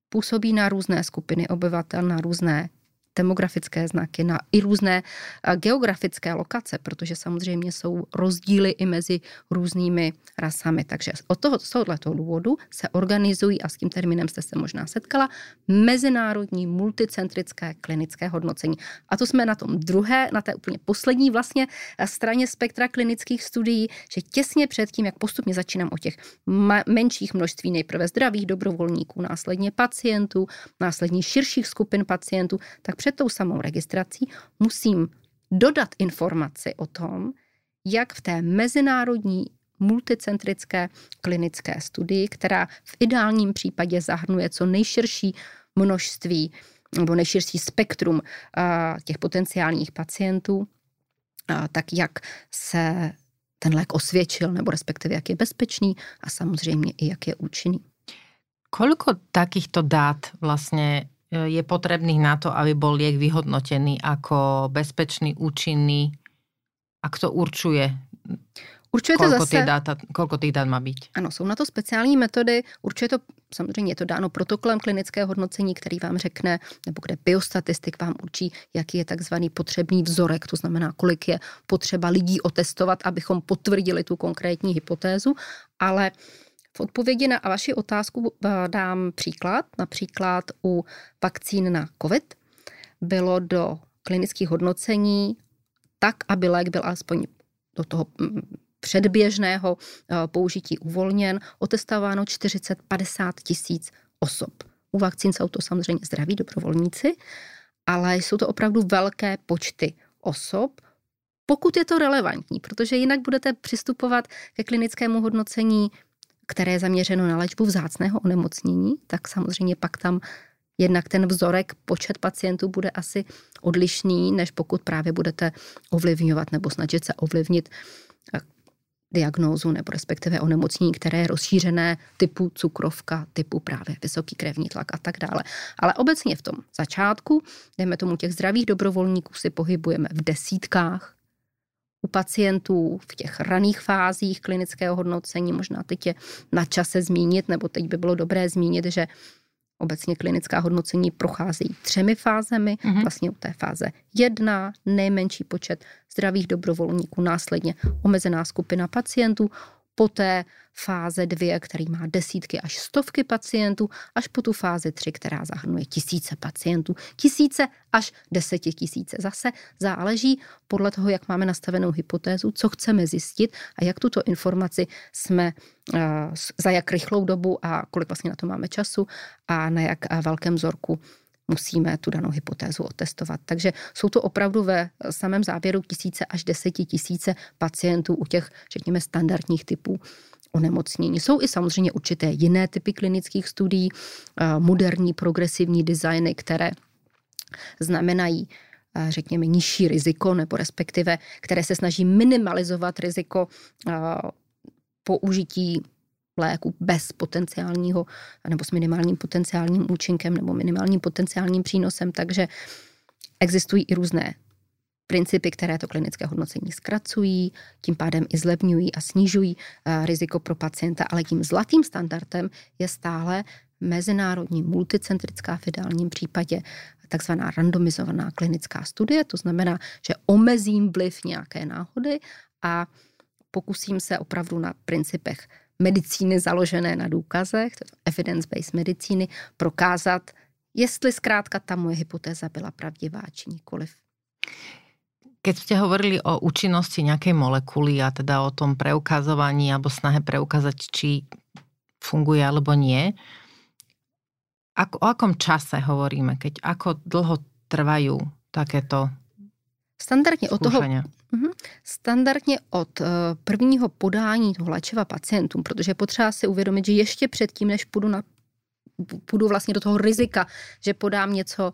působí na různé skupiny obyvatel, na různé demografické znaky, na i různé eh, geografické lokace, protože samozřejmě jsou rozdíly i mezi různými rasami. Takže od toho, z tohoto důvodu se organizují, a s tím termínem jste se možná setkala, mezinárodní multicentrické klinické hodnocení. A to jsme na tom druhé, na té úplně poslední vlastně eh, straně spektra klinických studií, že těsně před tím, jak postupně začínám o těch menších množství nejprve zdravých dobrovolníků, následně pacientů, následně širších skupin pacientů, tak před tou samou registrací musím dodat informaci o tom, jak v té mezinárodní multicentrické klinické studii, která v ideálním případě zahrnuje co nejširší množství nebo nejširší spektrum těch potenciálních pacientů, tak jak se ten lék osvědčil, nebo respektive jak je bezpečný a samozřejmě i jak je účinný. Koľko takýchto dát vlastně je potrebných na to, aby bol liek vyhodnotený ako bezpečný, účinný? A kto určuje? Určujete koľko, zase, data, koľko tých dát má být? Ano, jsou na to speciální metody. Určitě to, samozřejmě je to dáno protokolem klinického hodnocení, který vám řekne, nebo kde biostatistik vám určí, jaký je takzvaný potřebný vzorek, to znamená, kolik je potřeba lidí otestovat, abychom potvrdili tu konkrétní hypotézu, ale v odpovědi na vaši otázku eh, dám příklad. Například u vakcín na COVID bylo do klinických hodnocení tak, aby lék byl alespoň do toho mm, předběžného eh, použití uvolněn, otestováno 40-50 tisíc osob. U vakcín jsou to samozřejmě zdraví dobrovolníci, ale jsou to opravdu velké počty osob, pokud je to relevantní, protože jinak budete přistupovat ke klinickému hodnocení, které je zaměřeno na léčbu vzácného onemocnění, tak samozřejmě pak tam jednak ten vzorek, počet pacientů bude asi odlišný, než pokud právě budete ovlivňovat nebo snažit se ovlivnit eh, diagnózu nebo respektive onemocnění, které je rozšířené typu cukrovka, typu právě vysoký krevní tlak a tak dále. Ale obecně v tom začátku, dejme tomu těch zdravých dobrovolníků, si pohybujeme v desítkách, u pacientů v těch raných fázích klinického hodnocení, možná teď je na čase zmínit, nebo teď by bylo dobré zmínit, že Obecně klinická hodnocení procházejí třemi fázemi. Mm-hmm. Vlastně u té fáze jedna, nejmenší počet zdravých dobrovolníků, následně omezená skupina pacientů, poté fáze dvě, který má desítky až stovky pacientů, až po tu fázi tři, která zahrnuje tisíce pacientů, tisíce až desetitisíce. Zase záleží podle toho, jak máme nastavenou hypotézu, co chceme zjistit a jak tuto informaci jsme uh, za jak rychlou dobu a kolik vlastně na to máme času a na jak velkém vzorku musíme tu danou hypotézu otestovat. Takže jsou to opravdu ve samém závěru tisíce až desetitisíce pacientů u těch, řekněme, standardních typů onemocnění. Jsou i samozřejmě určité jiné typy klinických studií, eh, moderní progresivní designy, které znamenají eh, řekněme, nižší riziko, nebo respektive, které se snaží minimalizovat riziko eh, použití léku bez potenciálního nebo s minimálním potenciálním účinkem nebo minimálním potenciálním přínosem, takže existují i různé principy, které to klinické hodnocení zkracují, tím pádem i zlevňují a snižují eh, riziko pro pacienta, ale tím zlatým standardem je stále mezinárodní multicentrická v ideálním případě takzvaná randomizovaná klinická studie, to znamená, že omezím vliv nějaké náhody a pokusím se opravdu na principech medicíny založené na důkazech, evidence-based medicíny, prokázat, jestli zkrátka ta moje hypotéza byla pravdivá či nikoliv. Keď ste hovorili o účinnosti nejakej molekuly a teda o tom preukazovaní alebo snahe preukázať, či funguje alebo nie, ako, o akom čase hovoríme, keď ako dlho trvajú takéto Standardně od toho, mhm. standardně od eh, prvního podání toho léčiva pacientům, protože potřeba si uvědomit, že ještě předtím, než půjdu, na, půjdu vlastně do toho rizika, že podám něco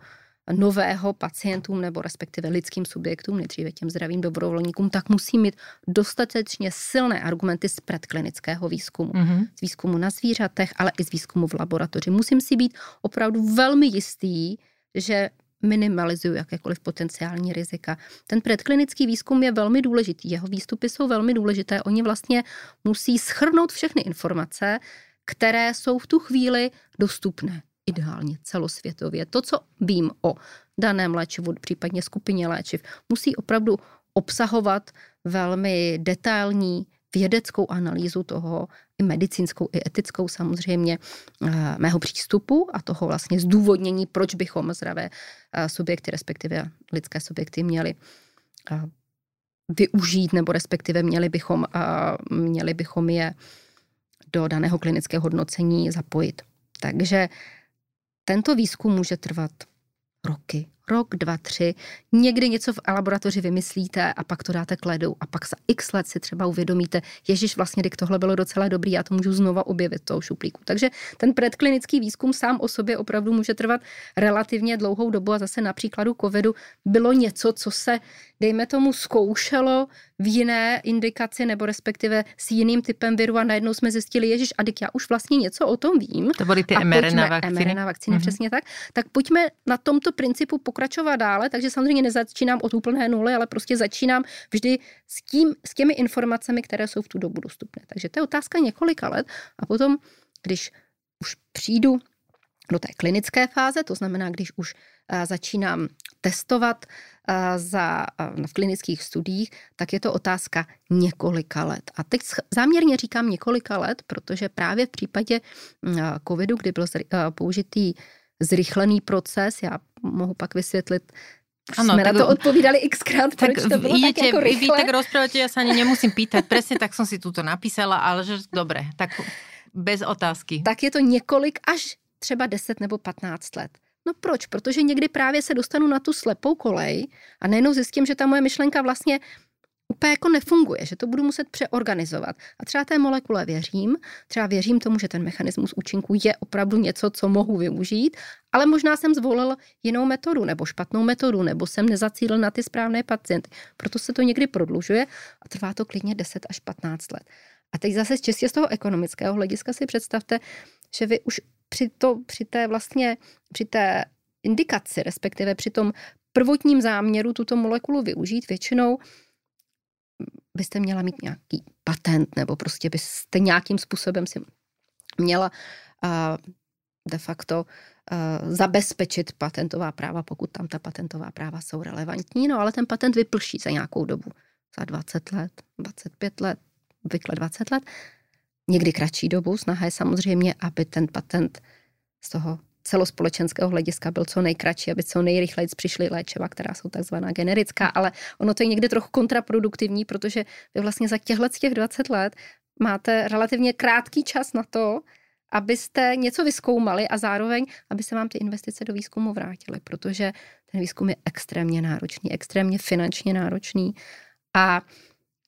nového pacientům nebo respektive lidským subjektům, nejdříve těm zdravým dobrovolníkům, tak musí mít dostatečně silné argumenty z predklinického výzkumu. Mm-hmm. Z výzkumu na zvířatech, ale i z výzkumu v laboratoři. Musím si být opravdu velmi jistý, že minimalizují jakékoliv potenciální rizika. Ten předklinický výzkum je velmi důležitý, jeho výstupy jsou velmi důležité. Oni vlastně musí schrnout všechny informace, které jsou v tu chvíli dostupné ideálně celosvětově. To, co vím o daném léčivu, případně skupině léčiv, musí opravdu obsahovat velmi detailní vědeckou analýzu toho, i medicínskou, i etickou samozřejmě, eh, mého přístupu a toho vlastně zdůvodnění, proč bychom zdravé eh, subjekty, respektive lidské subjekty měli eh, využít, nebo respektive měli bychom, měli bychom je do daného klinického hodnocení zapojit. Takže tento výzkum může trvat roky, rok, dva, tři, někdy něco v laboratoři vymyslíte a pak to dáte k ledu a pak za x let si třeba uvědomíte, ježiš, vlastně dik tohle bylo docela dobrý, já to můžu znova objevit toho šuplíku. Takže ten predklinický výzkum sám o sobě opravdu může trvat relativně dlouhou dobu a zase na příkladu covidu bylo něco, co se, dejme tomu, zkoušelo v jiné indikaci nebo respektive s jiným typem viru a najednou jsme zjistili, ježiš, a já už vlastně něco o tom vím. To byly ty mRNA vakcíny. mRNA vakcíny, mm-hmm. přesně tak. Tak pojďme na tomto principu pokračovat pokračovat dále, takže samozřejmě nezačínám od úplné nuly, ale prostě začínám vždy s, tím, s těmi informacemi, které jsou v tu dobu dostupné. Takže to je otázka několika let a potom, když už přijdu do té klinické fáze, to znamená, když už eh, začínám testovat eh, za, eh, v klinických studiích, tak je to otázka několika let. A teď záměrně říkám několika let, protože právě v případě covidu, kdy byl použitý zrychlený proces, já mohu pak vysvětlit, ano, jsme tak, na to odpovídali xkrát, tak proč to bylo idete, tak jako rychle. Vy tak rozprávate, ja sa ani nemusím pýtať, presne tak som si tuto napísala, ale že dobre, tak bez otázky. Tak je to několik až třeba 10 nebo 15 let. No proč? Protože někdy právě se dostanu na tu slepou kolej a nejenom zjistím, že ta moje myšlenka vlastně úplně jako nefunguje, že to budu muset přeorganizovat. A třeba té molekule věřím, třeba věřím tomu, že ten mechanismus účinku je opravdu něco, co mohu využít, ale možná jsem zvolil jinou metodu nebo špatnou metodu, nebo jsem nezacílil na ty správné pacienty. Proto se to někdy prodlužuje a trvá to klidně 10 až 15 let. A teď zase čistě z toho ekonomického hlediska si představte, že vy už při, to, při té vlastně, při té indikaci, respektive při tom prvotním záměru tuto molekulu využít, většinou byste měla mít nějaký patent, nebo prostě byste nějakým způsobem si měla uh, de facto uh, zabezpečit patentová práva, pokud tam ta patentová práva jsou relevantní. No ale ten patent vyplší za nějakou dobu. Za 20 let, 25 let, obvykle 20 let někdy kratší dobu. Snaha je samozřejmě, aby ten patent z toho celospolečenského hlediska byl co nejkratší, aby co nejrychleji přišly léčiva, která jsou takzvaná generická, ale ono to je někdy trochu kontraproduktivní, protože vy vlastně za těchto těch 20 let máte relativně krátký čas na to, abyste něco vyskoumali a zároveň, aby se vám ty investice do výzkumu vrátily, protože ten výzkum je extrémně náročný, extrémně finančně náročný a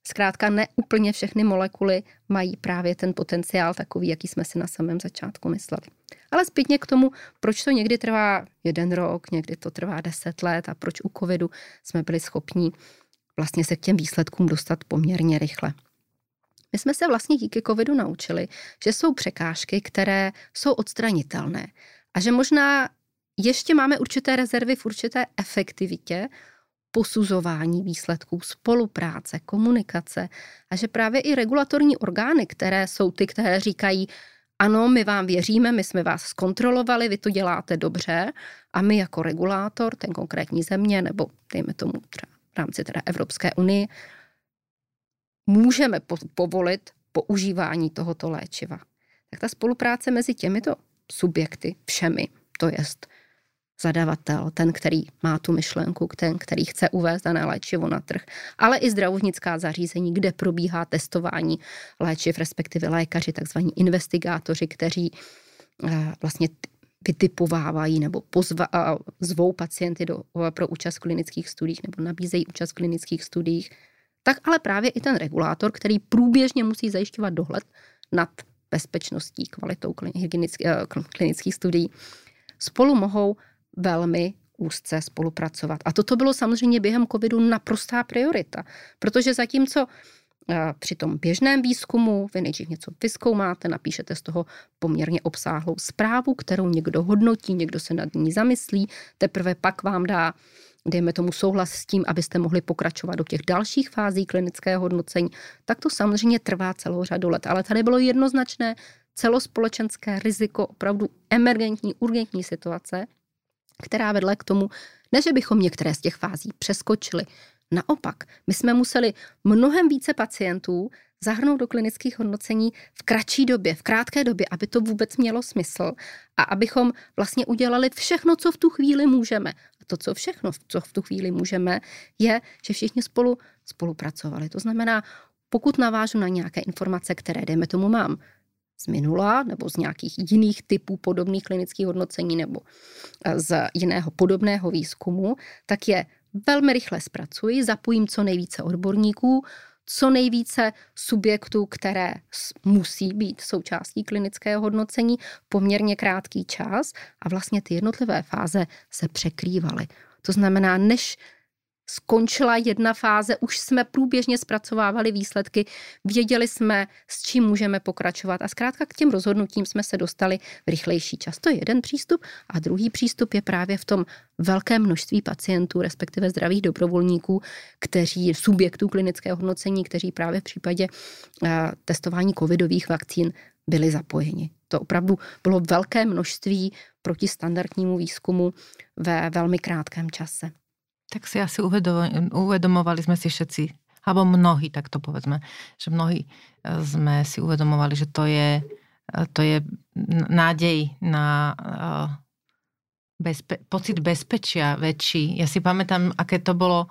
Zkrátka ne úplně všechny molekuly mají právě ten potenciál takový, jaký jsme si na samém začátku mysleli. Ale zpětně k tomu, proč to někdy trvá jeden rok, někdy to trvá deset let a proč u covidu jsme byli schopni vlastně se k těm výsledkům dostat poměrně rychle. My jsme se vlastně díky covidu naučili, že jsou překážky, které jsou odstranitelné a že možná ještě máme určité rezervy v určité efektivitě, posuzování výsledků, spolupráce, komunikace a že právě i regulatorní orgány, které jsou ty, které říkají, ano, my vám věříme, my jsme vás zkontrolovali, vy to děláte dobře a my jako regulátor, ten konkrétní země, nebo dejme tomu třeba v rámci teda Evropské unie, můžeme povolit používání tohoto léčiva. Tak ta spolupráce mezi těmito subjekty, všemi, to jest zadavatel, ten, který má tu myšlenku, ten, který chce uvést dané léčivo na trh, ale i zdravotnická zařízení, kde probíhá testování léčiv, respektive lékaři, takzvaní investigátoři, kteří eh, vlastně vytipovávají nebo pozva, zvou pacienty do, pro účast v klinických studiích nebo nabízejí účast v klinických studiích, tak ale právě i ten regulátor, který průběžně musí zajišťovat dohled nad bezpečností, kvalitou eh, klinických studií, spolu mohou velmi úzce spolupracovat. A toto bylo samozřejmě během covidu naprostá priorita, protože zatímco eh, při tom běžném výzkumu vy nejdřív něco vyskoumáte, napíšete z toho poměrně obsáhlou zprávu, kterou někdo hodnotí, někdo se nad ní zamyslí, teprve pak vám dá dejme tomu souhlas s tím, abyste mohli pokračovat do těch dalších fází klinického hodnocení, tak to samozřejmě trvá celou řadu let. Ale tady bylo jednoznačné celospolečenské riziko opravdu emergentní, urgentní situace, která vedla k tomu, ne, že bychom některé z těch fází přeskočili. Naopak, my jsme museli mnohem více pacientů zahrnout do klinických hodnocení v kratší době, v krátké době, aby to vůbec mělo smysl a abychom vlastně udělali všechno, co v tu chvíli můžeme. A to, co všechno, co v tu chvíli můžeme, je, že všichni spolu spolupracovali. To znamená, pokud navážu na nějaké informace, které, dejme tomu, mám z minula nebo z nějakých jiných typů podobných klinických hodnocení nebo eh, z jiného podobného výzkumu, tak je velmi rychle zpracuji, zapojím co nejvíce odborníků, co nejvíce subjektů, které musí být součástí klinického hodnocení, poměrně krátký čas a vlastně ty jednotlivé fáze se překrývaly. To znamená, než skončila jedna fáze, už jsme průběžně zpracovávali výsledky, věděli jsme, s čím můžeme pokračovat a zkrátka k těm rozhodnutím jsme se dostali v rychlejší čas. To je jeden přístup a druhý přístup je právě v tom velkém množství pacientů, respektive zdravých dobrovolníků, kteří subjektů klinického hodnocení, kteří právě v případě eh, testování covidových vakcín byli zapojeni. To opravdu bylo velké množství proti standardnímu výzkumu ve velmi krátkém čase. Tak si asi uvedomovali sme si všetci, alebo mnohí, tak to povedzme, že mnohí e, sme si uvedomovali, že to je, e, to je nádej na e, bezpe- pocit bezpečia väčší. Ja si pamätám, aké to bolo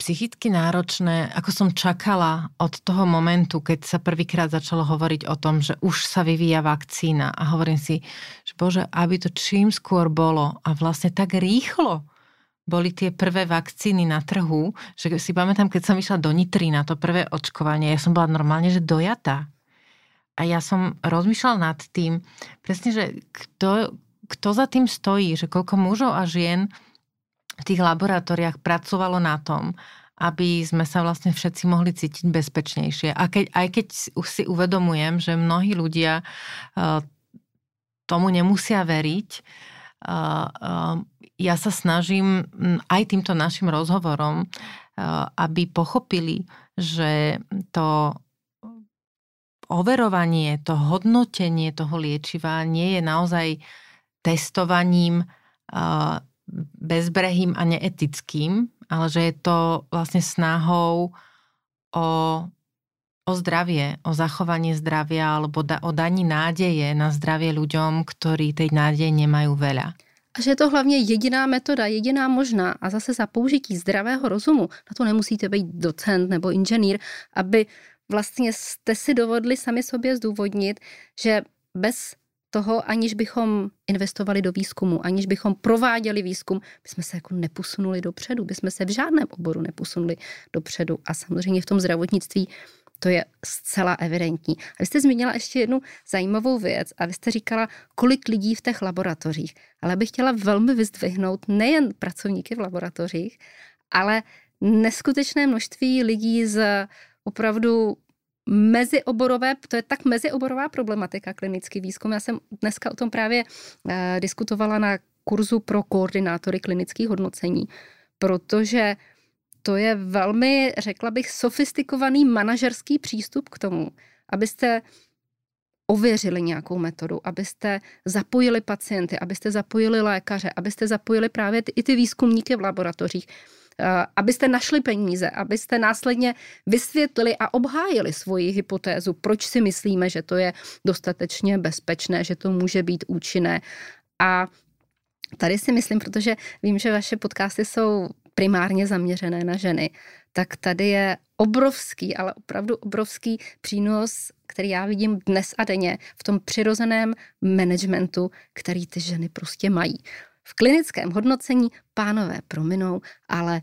psychicky náročné, ako som čakala od toho momentu, keď sa prvýkrát začalo hovoriť o tom, že už sa vyvíja vakcína a hovorím si, že bože, aby to čím skôr bolo a vlastne tak rýchlo boli tie prvé vakcíny na trhu, že si pamätám, keď som išla do Nitry na to prvé očkovanie, ja som bola normálne, že dojatá. A ja som rozmýšľala nad tým, presne, že kto, kto za tým stojí, že koľko mužov a žien v tých laboratóriách pracovalo na tom, aby sme sa vlastne všetci mohli cítiť bezpečnejšie. A keď, aj keď už si uvedomujem, že mnohí ľudia uh, tomu nemusia veriť, uh, uh, ja sa snažím aj týmto našim rozhovorom, aby pochopili, že to overovanie, to hodnotenie toho liečiva nie je naozaj testovaním bezbrehým a neetickým, ale že je to vlastne snahou o, o zdravie, o zachovanie zdravia alebo da, o daní nádeje na zdravie ľuďom, ktorí tej nádeje nemajú veľa. A že je to hlavně jediná metoda, jediná možná a zase za použití zdravého rozumu, na to nemusíte být docent nebo inženýr, aby vlastně jste si dovodli sami sobě zdůvodnit, že bez toho, aniž bychom investovali do výzkumu, aniž bychom prováděli výzkum, bychom se jako neposunuli dopředu, bychom se v žádném oboru neposunuli dopředu. A samozřejmě v tom zdravotnictví to je zcela evidentní. A vy jste zmínila ještě jednu zajímavou věc a vy jste říkala, kolik lidí v těch laboratořích. Ale bych chtěla velmi vyzdvihnout nejen pracovníky v laboratořích, ale neskutečné množství lidí z opravdu mezioborové, to je tak mezioborová problematika klinický výzkum. Já jsem dneska o tom právě eh, diskutovala na kurzu pro koordinátory klinických hodnocení, protože to je velmi, řekla bych, sofistikovaný manažerský přístup k tomu, abyste ověřili nějakou metodu, abyste zapojili pacienty, abyste zapojili lékaře, abyste zapojili právě ty, i ty výzkumníky v laboratořích, eh, abyste našli peníze, abyste následně vysvětlili a obhájili svoji hypotézu, proč si myslíme, že to je dostatečně bezpečné, že to může být účinné. A tady si myslím, protože vím, že vaše podcasty jsou primárně zaměřené na ženy, tak tady je obrovský, ale opravdu obrovský přínos, který já vidím dnes a denně v tom přirozeném managementu, který ty ženy prostě mají. V klinickém hodnocení pánové prominou, ale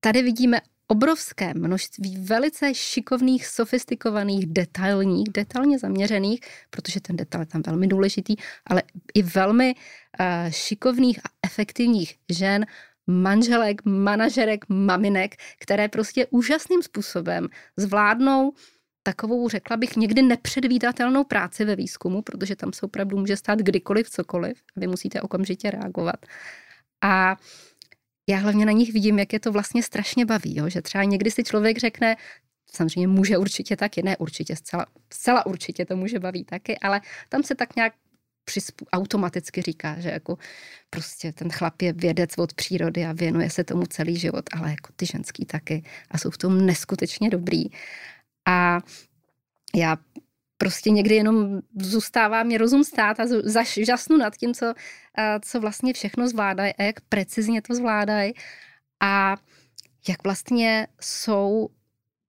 tady vidíme obrovské množství velice šikovných, sofistikovaných, detailních, detailně zaměřených, protože ten detail je tam velmi důležitý, ale i velmi uh, šikovných a efektivních žen, manželek, manažerek, maminek, které prostě úžasným způsobem zvládnou takovou, řekla bych, někdy nepředvídatelnou práci ve výzkumu, protože tam se opravdu může stát kdykoliv, cokoliv. Vy musíte okamžitě reagovat. A já hlavně na nich vidím, jak je to vlastně strašně baví, jo? že třeba někdy si člověk řekne, samozřejmě může určitě taky, ne určitě, zcela, zcela určitě to může baví taky, ale tam se tak nějak přizpů, automaticky říká, že jako prostě ten chlap je vědec od přírody a věnuje se tomu celý život, ale jako ty ženský taky a jsou v tom neskutečně dobrý. A já prostě někdy jenom zůstává mě rozum stát a žasnu nad tím, co, co vlastně všechno zvládají a jak precizně to zvládají a jak vlastně jsou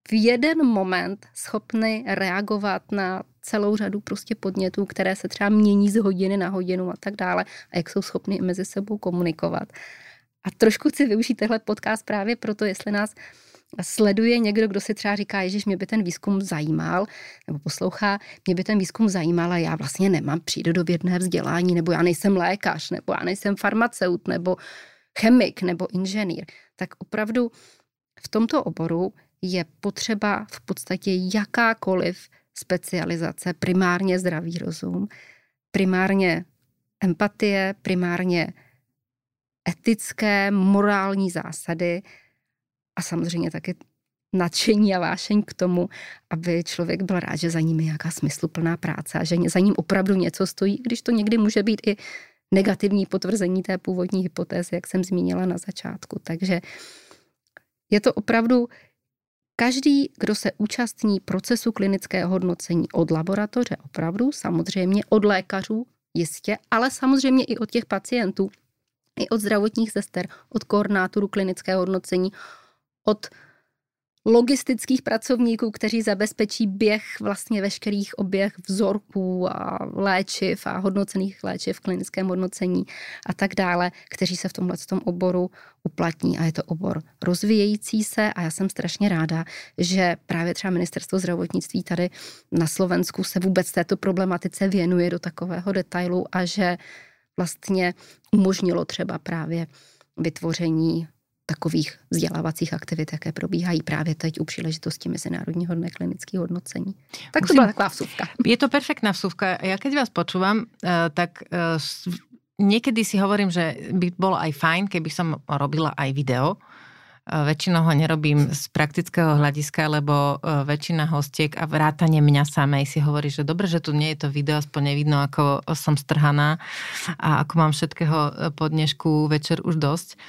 v jeden moment schopny reagovat na celou řadu prostě podnětů, které se třeba mění z hodiny na hodinu a tak dále a jak jsou schopny mezi sebou komunikovat. A trošku chci využít tenhle podcast právě proto, jestli nás sleduje někdo, kdo si třeba říká, že mě by ten výzkum zajímal, nebo poslouchá, mě by ten výzkum zajímal a já vlastně nemám přírodovědné vzdělání, nebo já nejsem lékař, nebo já nejsem farmaceut, nebo chemik nebo inženýr, tak opravdu v tomto oboru je potřeba v podstatě jakákoliv specializace, primárně zdravý rozum, primárně empatie, primárně etické, morální zásady a samozřejmě taky nadšení a vášeň k tomu, aby člověk byl rád, že za ním je nějaká smysluplná práce a že za ním opravdu něco stojí, když to někdy může být i negativní potvrzení té původní hypotézy, jak jsem zmínila na začátku. Takže je to opravdu každý, kdo se účastní procesu klinického hodnocení od laboratoře opravdu, samozřejmě od lékařů, jistě, ale samozřejmě i od těch pacientů, i od zdravotních sester, od koordinátorů klinického hodnocení, od logistických pracovníků, kteří zabezpečí běh vlastně veškerých oběh vzorků a léčiv a hodnocených léčiv v klinickém hodnocení a tak dále, kteří se v tomhle tom oboru uplatní. A je to obor rozvíjející se a já jsem strašně ráda, že právě třeba ministerstvo zdravotnictví tady na Slovensku se vůbec této problematice věnuje do takového detailu a že vlastně umožnilo třeba právě vytvoření takových vzdělávacích aktivit, jaké probíhají právě teď u příležitosti Mezinárodního dne klinického hodnocení. Tak Musím, to byla taková vsuvka. Je to perfektná vsuvka. Ja keď vás počúvam, eh, tak eh, niekedy si hovorím, že by bolo aj fajn, keby som robila aj video. Eh, väčšinou ho nerobím z praktického hľadiska, lebo väčšina hostiek a vrátanie mňa samej si hovorí, že dobre, že tu nie je to video, aspoň nevidno, ako som strhaná a ako mám všetkého po dnešku večer už dosť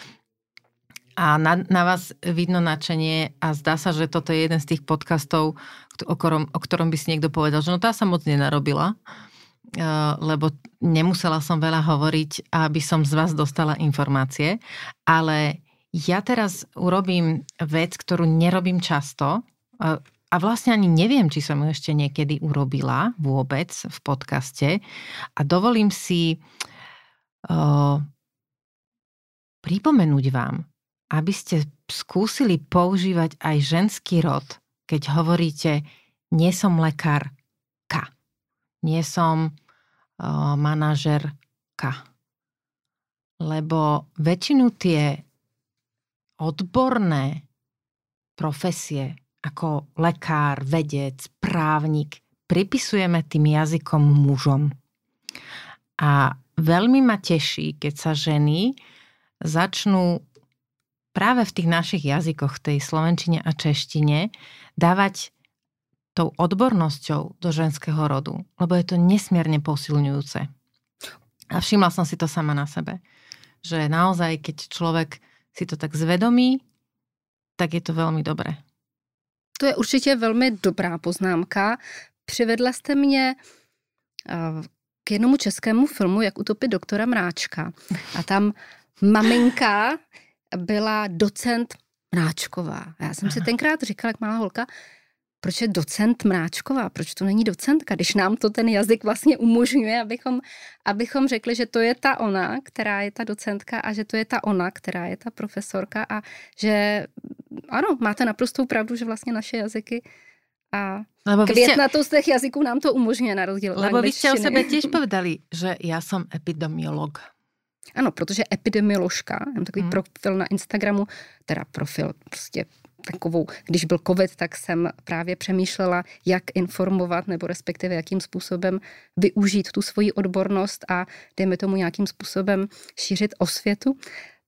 a na, na vás vidno nadšenie a zdá sa, že toto je jeden z tých podcastov, o ktorom, o ktorom by si niekto povedal, že no tá sa moc nenarobila, eh, lebo nemusela som veľa hovoriť, aby som z vás dostala informácie, ale ja teraz urobím vec, ktorú nerobím často eh, a vlastne ani neviem, či som ju ešte niekedy urobila vôbec v podcaste. A dovolím si uh, pripomenúť vám, aby ste skúsili používať aj ženský rod, keď hovoríte nie som lekárka, nie som uh, manažerka. Lebo väčšinu tie odborné profesie ako lekár, vedec, právnik pripisujeme tým jazykom mužom. A veľmi ma teší, keď sa ženy začnú práve v tých našich jazykoch, tej slovenčine a češtine, dávať tou odbornosťou do ženského rodu, lebo je to nesmierne posilňujúce. A všimla som si to sama na sebe, že naozaj, keď človek si to tak zvedomí, tak je to velmi dobré. To je určitě velmi dobrá poznámka. Přivedla jste mě eh, k jednomu českému filmu, jak utopit doktora Mráčka. A tam maminka byla docent Mráčková. Já jsem si tenkrát říkala, jak malá holka, proč je docent Mráčková, proč to není docentka, když nám to ten jazyk vlastně umožňuje, abychom, abychom řekli, že to je ta ona, která je ta docentka a že to je ta ona, která je ta profesorka a že ano, máte naprostou pravdu, že vlastně naše jazyky a Lebo květnatost ste... těch jazyků nám to umožňuje na rozdíl Lebo vy ste o sebe tiež povedali, že já jsem epidemiolog. Ano, protože epidemioložka, mám takový hmm. profil na Instagramu, teda profil prostě takovou, když byl covid, tak jsem právě přemýšlela, jak informovat nebo respektive jakým způsobem využít tu svoji odbornost a dejme tomu nějakým způsobem šířit osvětu,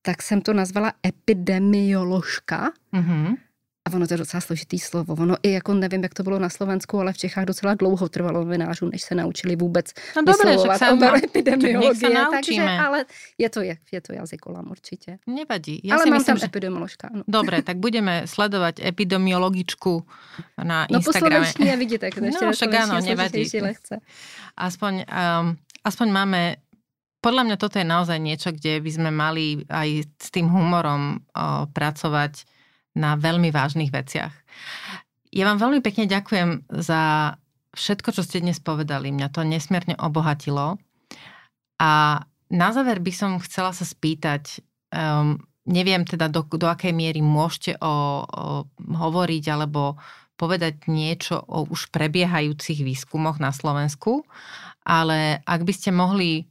tak jsem to nazvala epidemioložka. Mm-hmm. A ono to je docela složitý slovo. Ono i jako nevím, jak to bylo na Slovensku, ale v Čechách docela dlouho trvalo novinářů, než se naučili vůbec no dobré, vyslovovat obor epidemiologie. Takže, ale je to, je to jazykolam určitě. Nevadí. Ja ale si mám myslím, tam že... epidemioložka. Ano. Dobre, tak budeme sledovat epidemiologičku na no, Instagrame. No po je vidíte, ešte no, však áno, nevadí. Lehce. Aspoň, um, aspoň máme podľa mňa toto je naozaj niečo, kde by sme mali aj s tým humorom o, pracovať na veľmi vážnych veciach. Ja vám veľmi pekne ďakujem za všetko, čo ste dnes povedali. Mňa to nesmierne obohatilo. A na záver by som chcela sa spýtať, um, neviem teda do, do akej miery môžete o, o, hovoriť alebo povedať niečo o už prebiehajúcich výskumoch na Slovensku, ale ak by ste mohli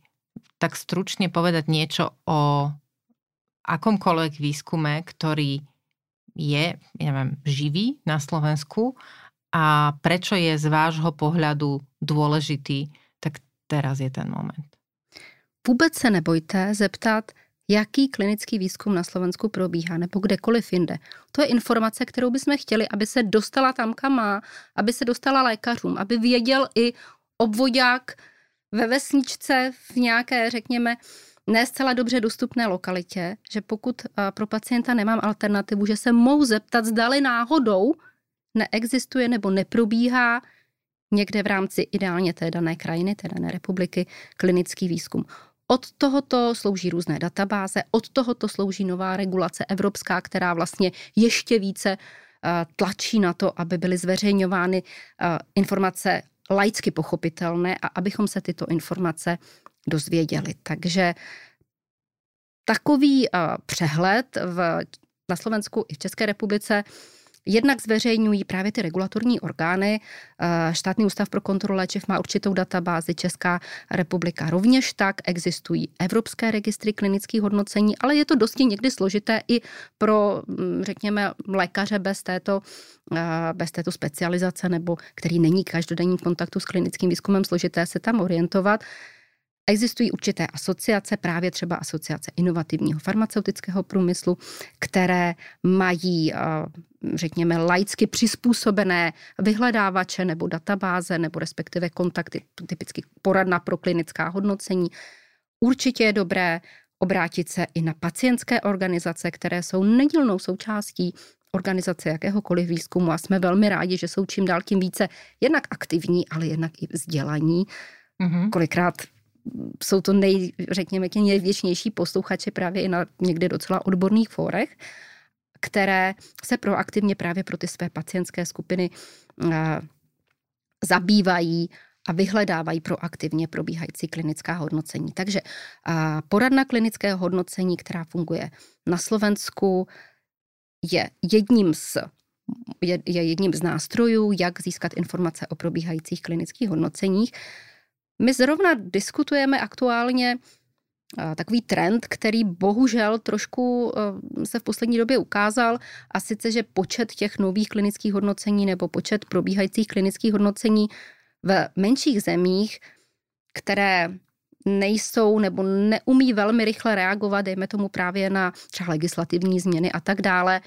tak stručne povedať niečo o akomkoľvek výskume, ktorý je, neviem, živý na Slovensku a prečo je z vášho pohľadu dôležitý, tak teraz je ten moment. Vůbec se nebojte zeptat, jaký klinický výzkum na Slovensku probíhá nebo kdekoliv jinde. To je informace, kterou bychom chtěli, aby se dostala tam, kam má, aby se dostala lékařům, aby věděl i obvodák ve vesničce v nějaké, řekněme, ne zcela dobře dostupné lokalitě, že pokud pro pacienta nemám alternativu, že se mohu zeptat, zdali náhodou neexistuje nebo neprobíhá někde v rámci ideálně té dané krajiny, té dané republiky, klinický výzkum. Od tohoto slouží různé databáze, od tohoto slouží nová regulace evropská, která vlastně ještě více tlačí na to, aby byly zveřejňovány informace laicky pochopitelné a abychom se tyto informace dozvěděli. Takže takový přehled v, na Slovensku i v České republice Jednak zveřejňují právě ty regulatorní orgány. Štátný ústav pro kontrolu léčiv má určitou databázi, Česká republika rovněž tak. Existují evropské registry klinických hodnocení, ale je to dosti někdy složité i pro, mm, řekněme, lékaře bez této, bez této specializace nebo který není každodenním kontaktu s klinickým výzkumem složité se tam orientovat. Existují určité asociace, právě třeba asociace inovativního farmaceutického průmyslu, které mají, eh, řekněme, laicky přizpůsobené vyhledávače nebo databáze, nebo respektive kontakty, typicky poradna pro klinická hodnocení. Určitě je dobré obrátit se i na pacientské organizace, které jsou nedílnou součástí organizace jakéhokoliv výzkumu a jsme velmi rádi, že jsou čím dál tím více jednak aktivní, ale jednak i vzdělaní. Mm-hmm. Kolikrát jsou to nej, řekněme, tě nejvěčnější posluchači právě i na někdy docela odborných fórech, které se proaktivně právě pro ty své pacientské skupiny uh, zabývají a vyhledávají proaktivně probíhající klinická hodnocení. Takže uh, poradna klinického hodnocení, která funguje na Slovensku, je jedním z je, je jedním z nástrojů, jak získat informace o probíhajících klinických hodnoceních. My zrovna diskutujeme aktuálně takový trend, který bohužel trošku se v poslední době ukázal, a sice, že počet těch nových klinických hodnocení nebo počet probíhajících klinických hodnocení v menších zemích, které nejsou nebo neumí velmi rychle reagovat, dejme tomu právě na třeba legislativní změny a tak dále,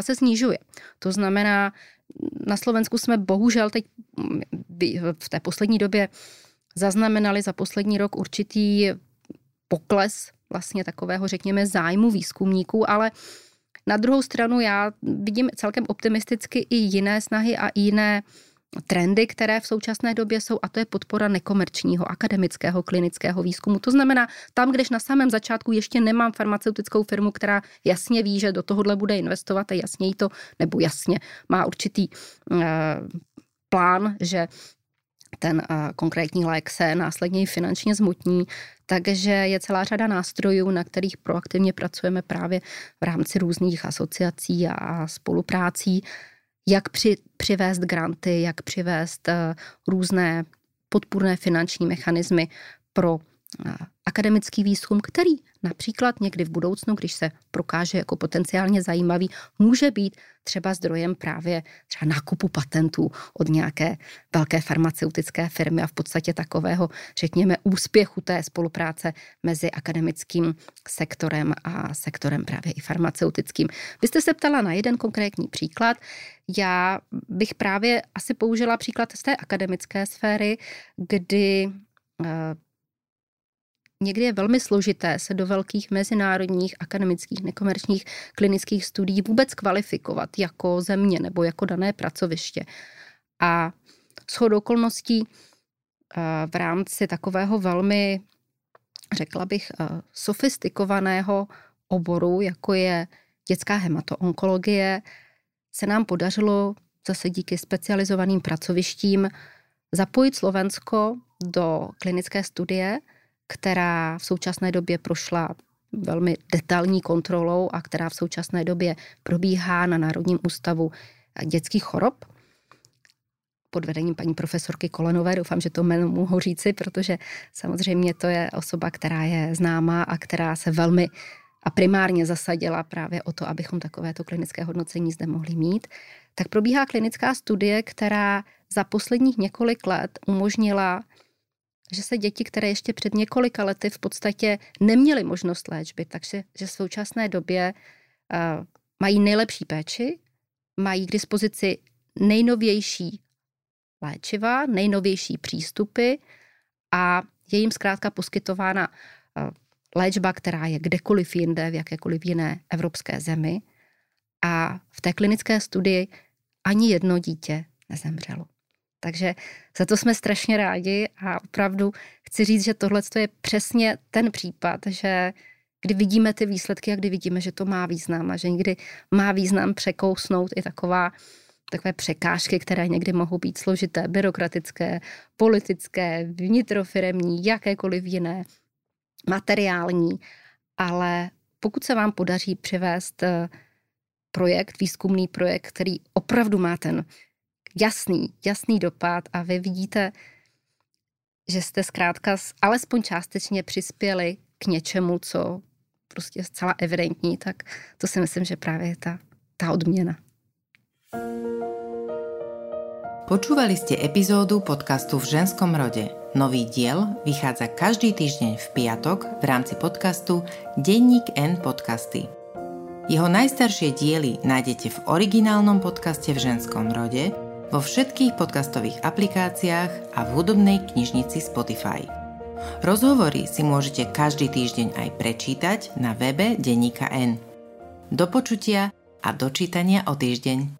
se snižuje. To znamená, na Slovensku jsme bohužel teď v té poslední době zaznamenali za poslední rok určitý pokles vlastně takového, řekněme, zájmu výzkumníků, ale na druhou stranu já vidím celkem optimisticky i jiné snahy a jiné trendy, které v současné době jsou, a to je podpora nekomerčního akademického klinického výzkumu. To znamená, tam, když na samém začátku ještě nemám farmaceutickou firmu, která jasně ví, že do tohohle bude investovat a jasně jí to, nebo jasně má určitý uh, plán, že ten konkrétní lék se následně finančně zmutní, takže je celá řada nástrojů, na kterých proaktivně pracujeme právě v rámci různých asociací a spoluprácí, jak při, přivést granty, jak přivést e, různé podpůrné finanční mechanismy pro akademický výzkum, který například někdy v budoucnu, když se prokáže jako potenciálně zajímavý, může být třeba zdrojem právě třeba nákupu patentů od nějaké velké farmaceutické firmy a v podstatě takového, řekněme, úspěchu té spolupráce mezi akademickým sektorem a sektorem právě i farmaceutickým. Vy jste se ptala na jeden konkrétní příklad. Já bych právě asi použila příklad z té akademické sféry, kdy eh, Někdy je velmi složité se do velkých mezinárodních, akademických, nekomerčních klinických studií vůbec kvalifikovat jako země nebo jako dané pracoviště. A shodou okolností eh, v rámci takového velmi, řekla bych, eh, sofistikovaného oboru, jako je dětská hematoonkologie, se nám podařilo zase díky specializovaným pracovištím zapojit Slovensko do klinické studie, která v současné době prošla velmi detailní kontrolou a která v současné době probíhá na Národním ústavu dětských chorob pod vedením paní profesorky Kolenové. Doufám, že to jméno mohu říci, protože samozřejmě to je osoba, která je známá a která se velmi a primárně zasadila právě o to, abychom takovéto klinické hodnocení zde mohli mít, tak probíhá klinická studie, která za posledních několik let umožnila, že se děti, které ještě před několika lety v podstatě neměly možnost léčby, takže že v současné době uh, mají nejlepší péči, mají k dispozici nejnovější léčiva, nejnovější přístupy a je jim zkrátka poskytována uh, léčba, která je kdekoliv jinde, v jakékoliv jiné evropské zemi. A v té klinické studii ani jedno dítě nezemřelo. Takže za to jsme strašně rádi a opravdu chci říct, že tohle je přesně ten případ, že kdy vidíme ty výsledky a kdy vidíme, že to má význam a že někdy má význam překousnout i taková takové překážky, které někdy mohou být složité, byrokratické, politické, vnitrofiremní, jakékoliv jiné, materiální, ale pokud se vám podaří přivést eh, projekt, výzkumný projekt, který opravdu má ten jasný, jasný dopad a vy vidíte, že jste zkrátka alespoň částečně přispěli k něčemu, co prostě zcela evidentní, tak to si myslím, že právě je ta, ta odměna. Počúvali ste epizódu podcastu v ženskom rode. Nový diel vychádza každý týždeň v piatok v rámci podcastu Denník N podcasty. Jeho najstaršie diely nájdete v originálnom podcaste v ženskom rode, vo všetkých podcastových aplikáciách a v hudobnej knižnici Spotify. Rozhovory si môžete každý týždeň aj prečítať na webe Denníka N. Do počutia a dočítania o týždeň.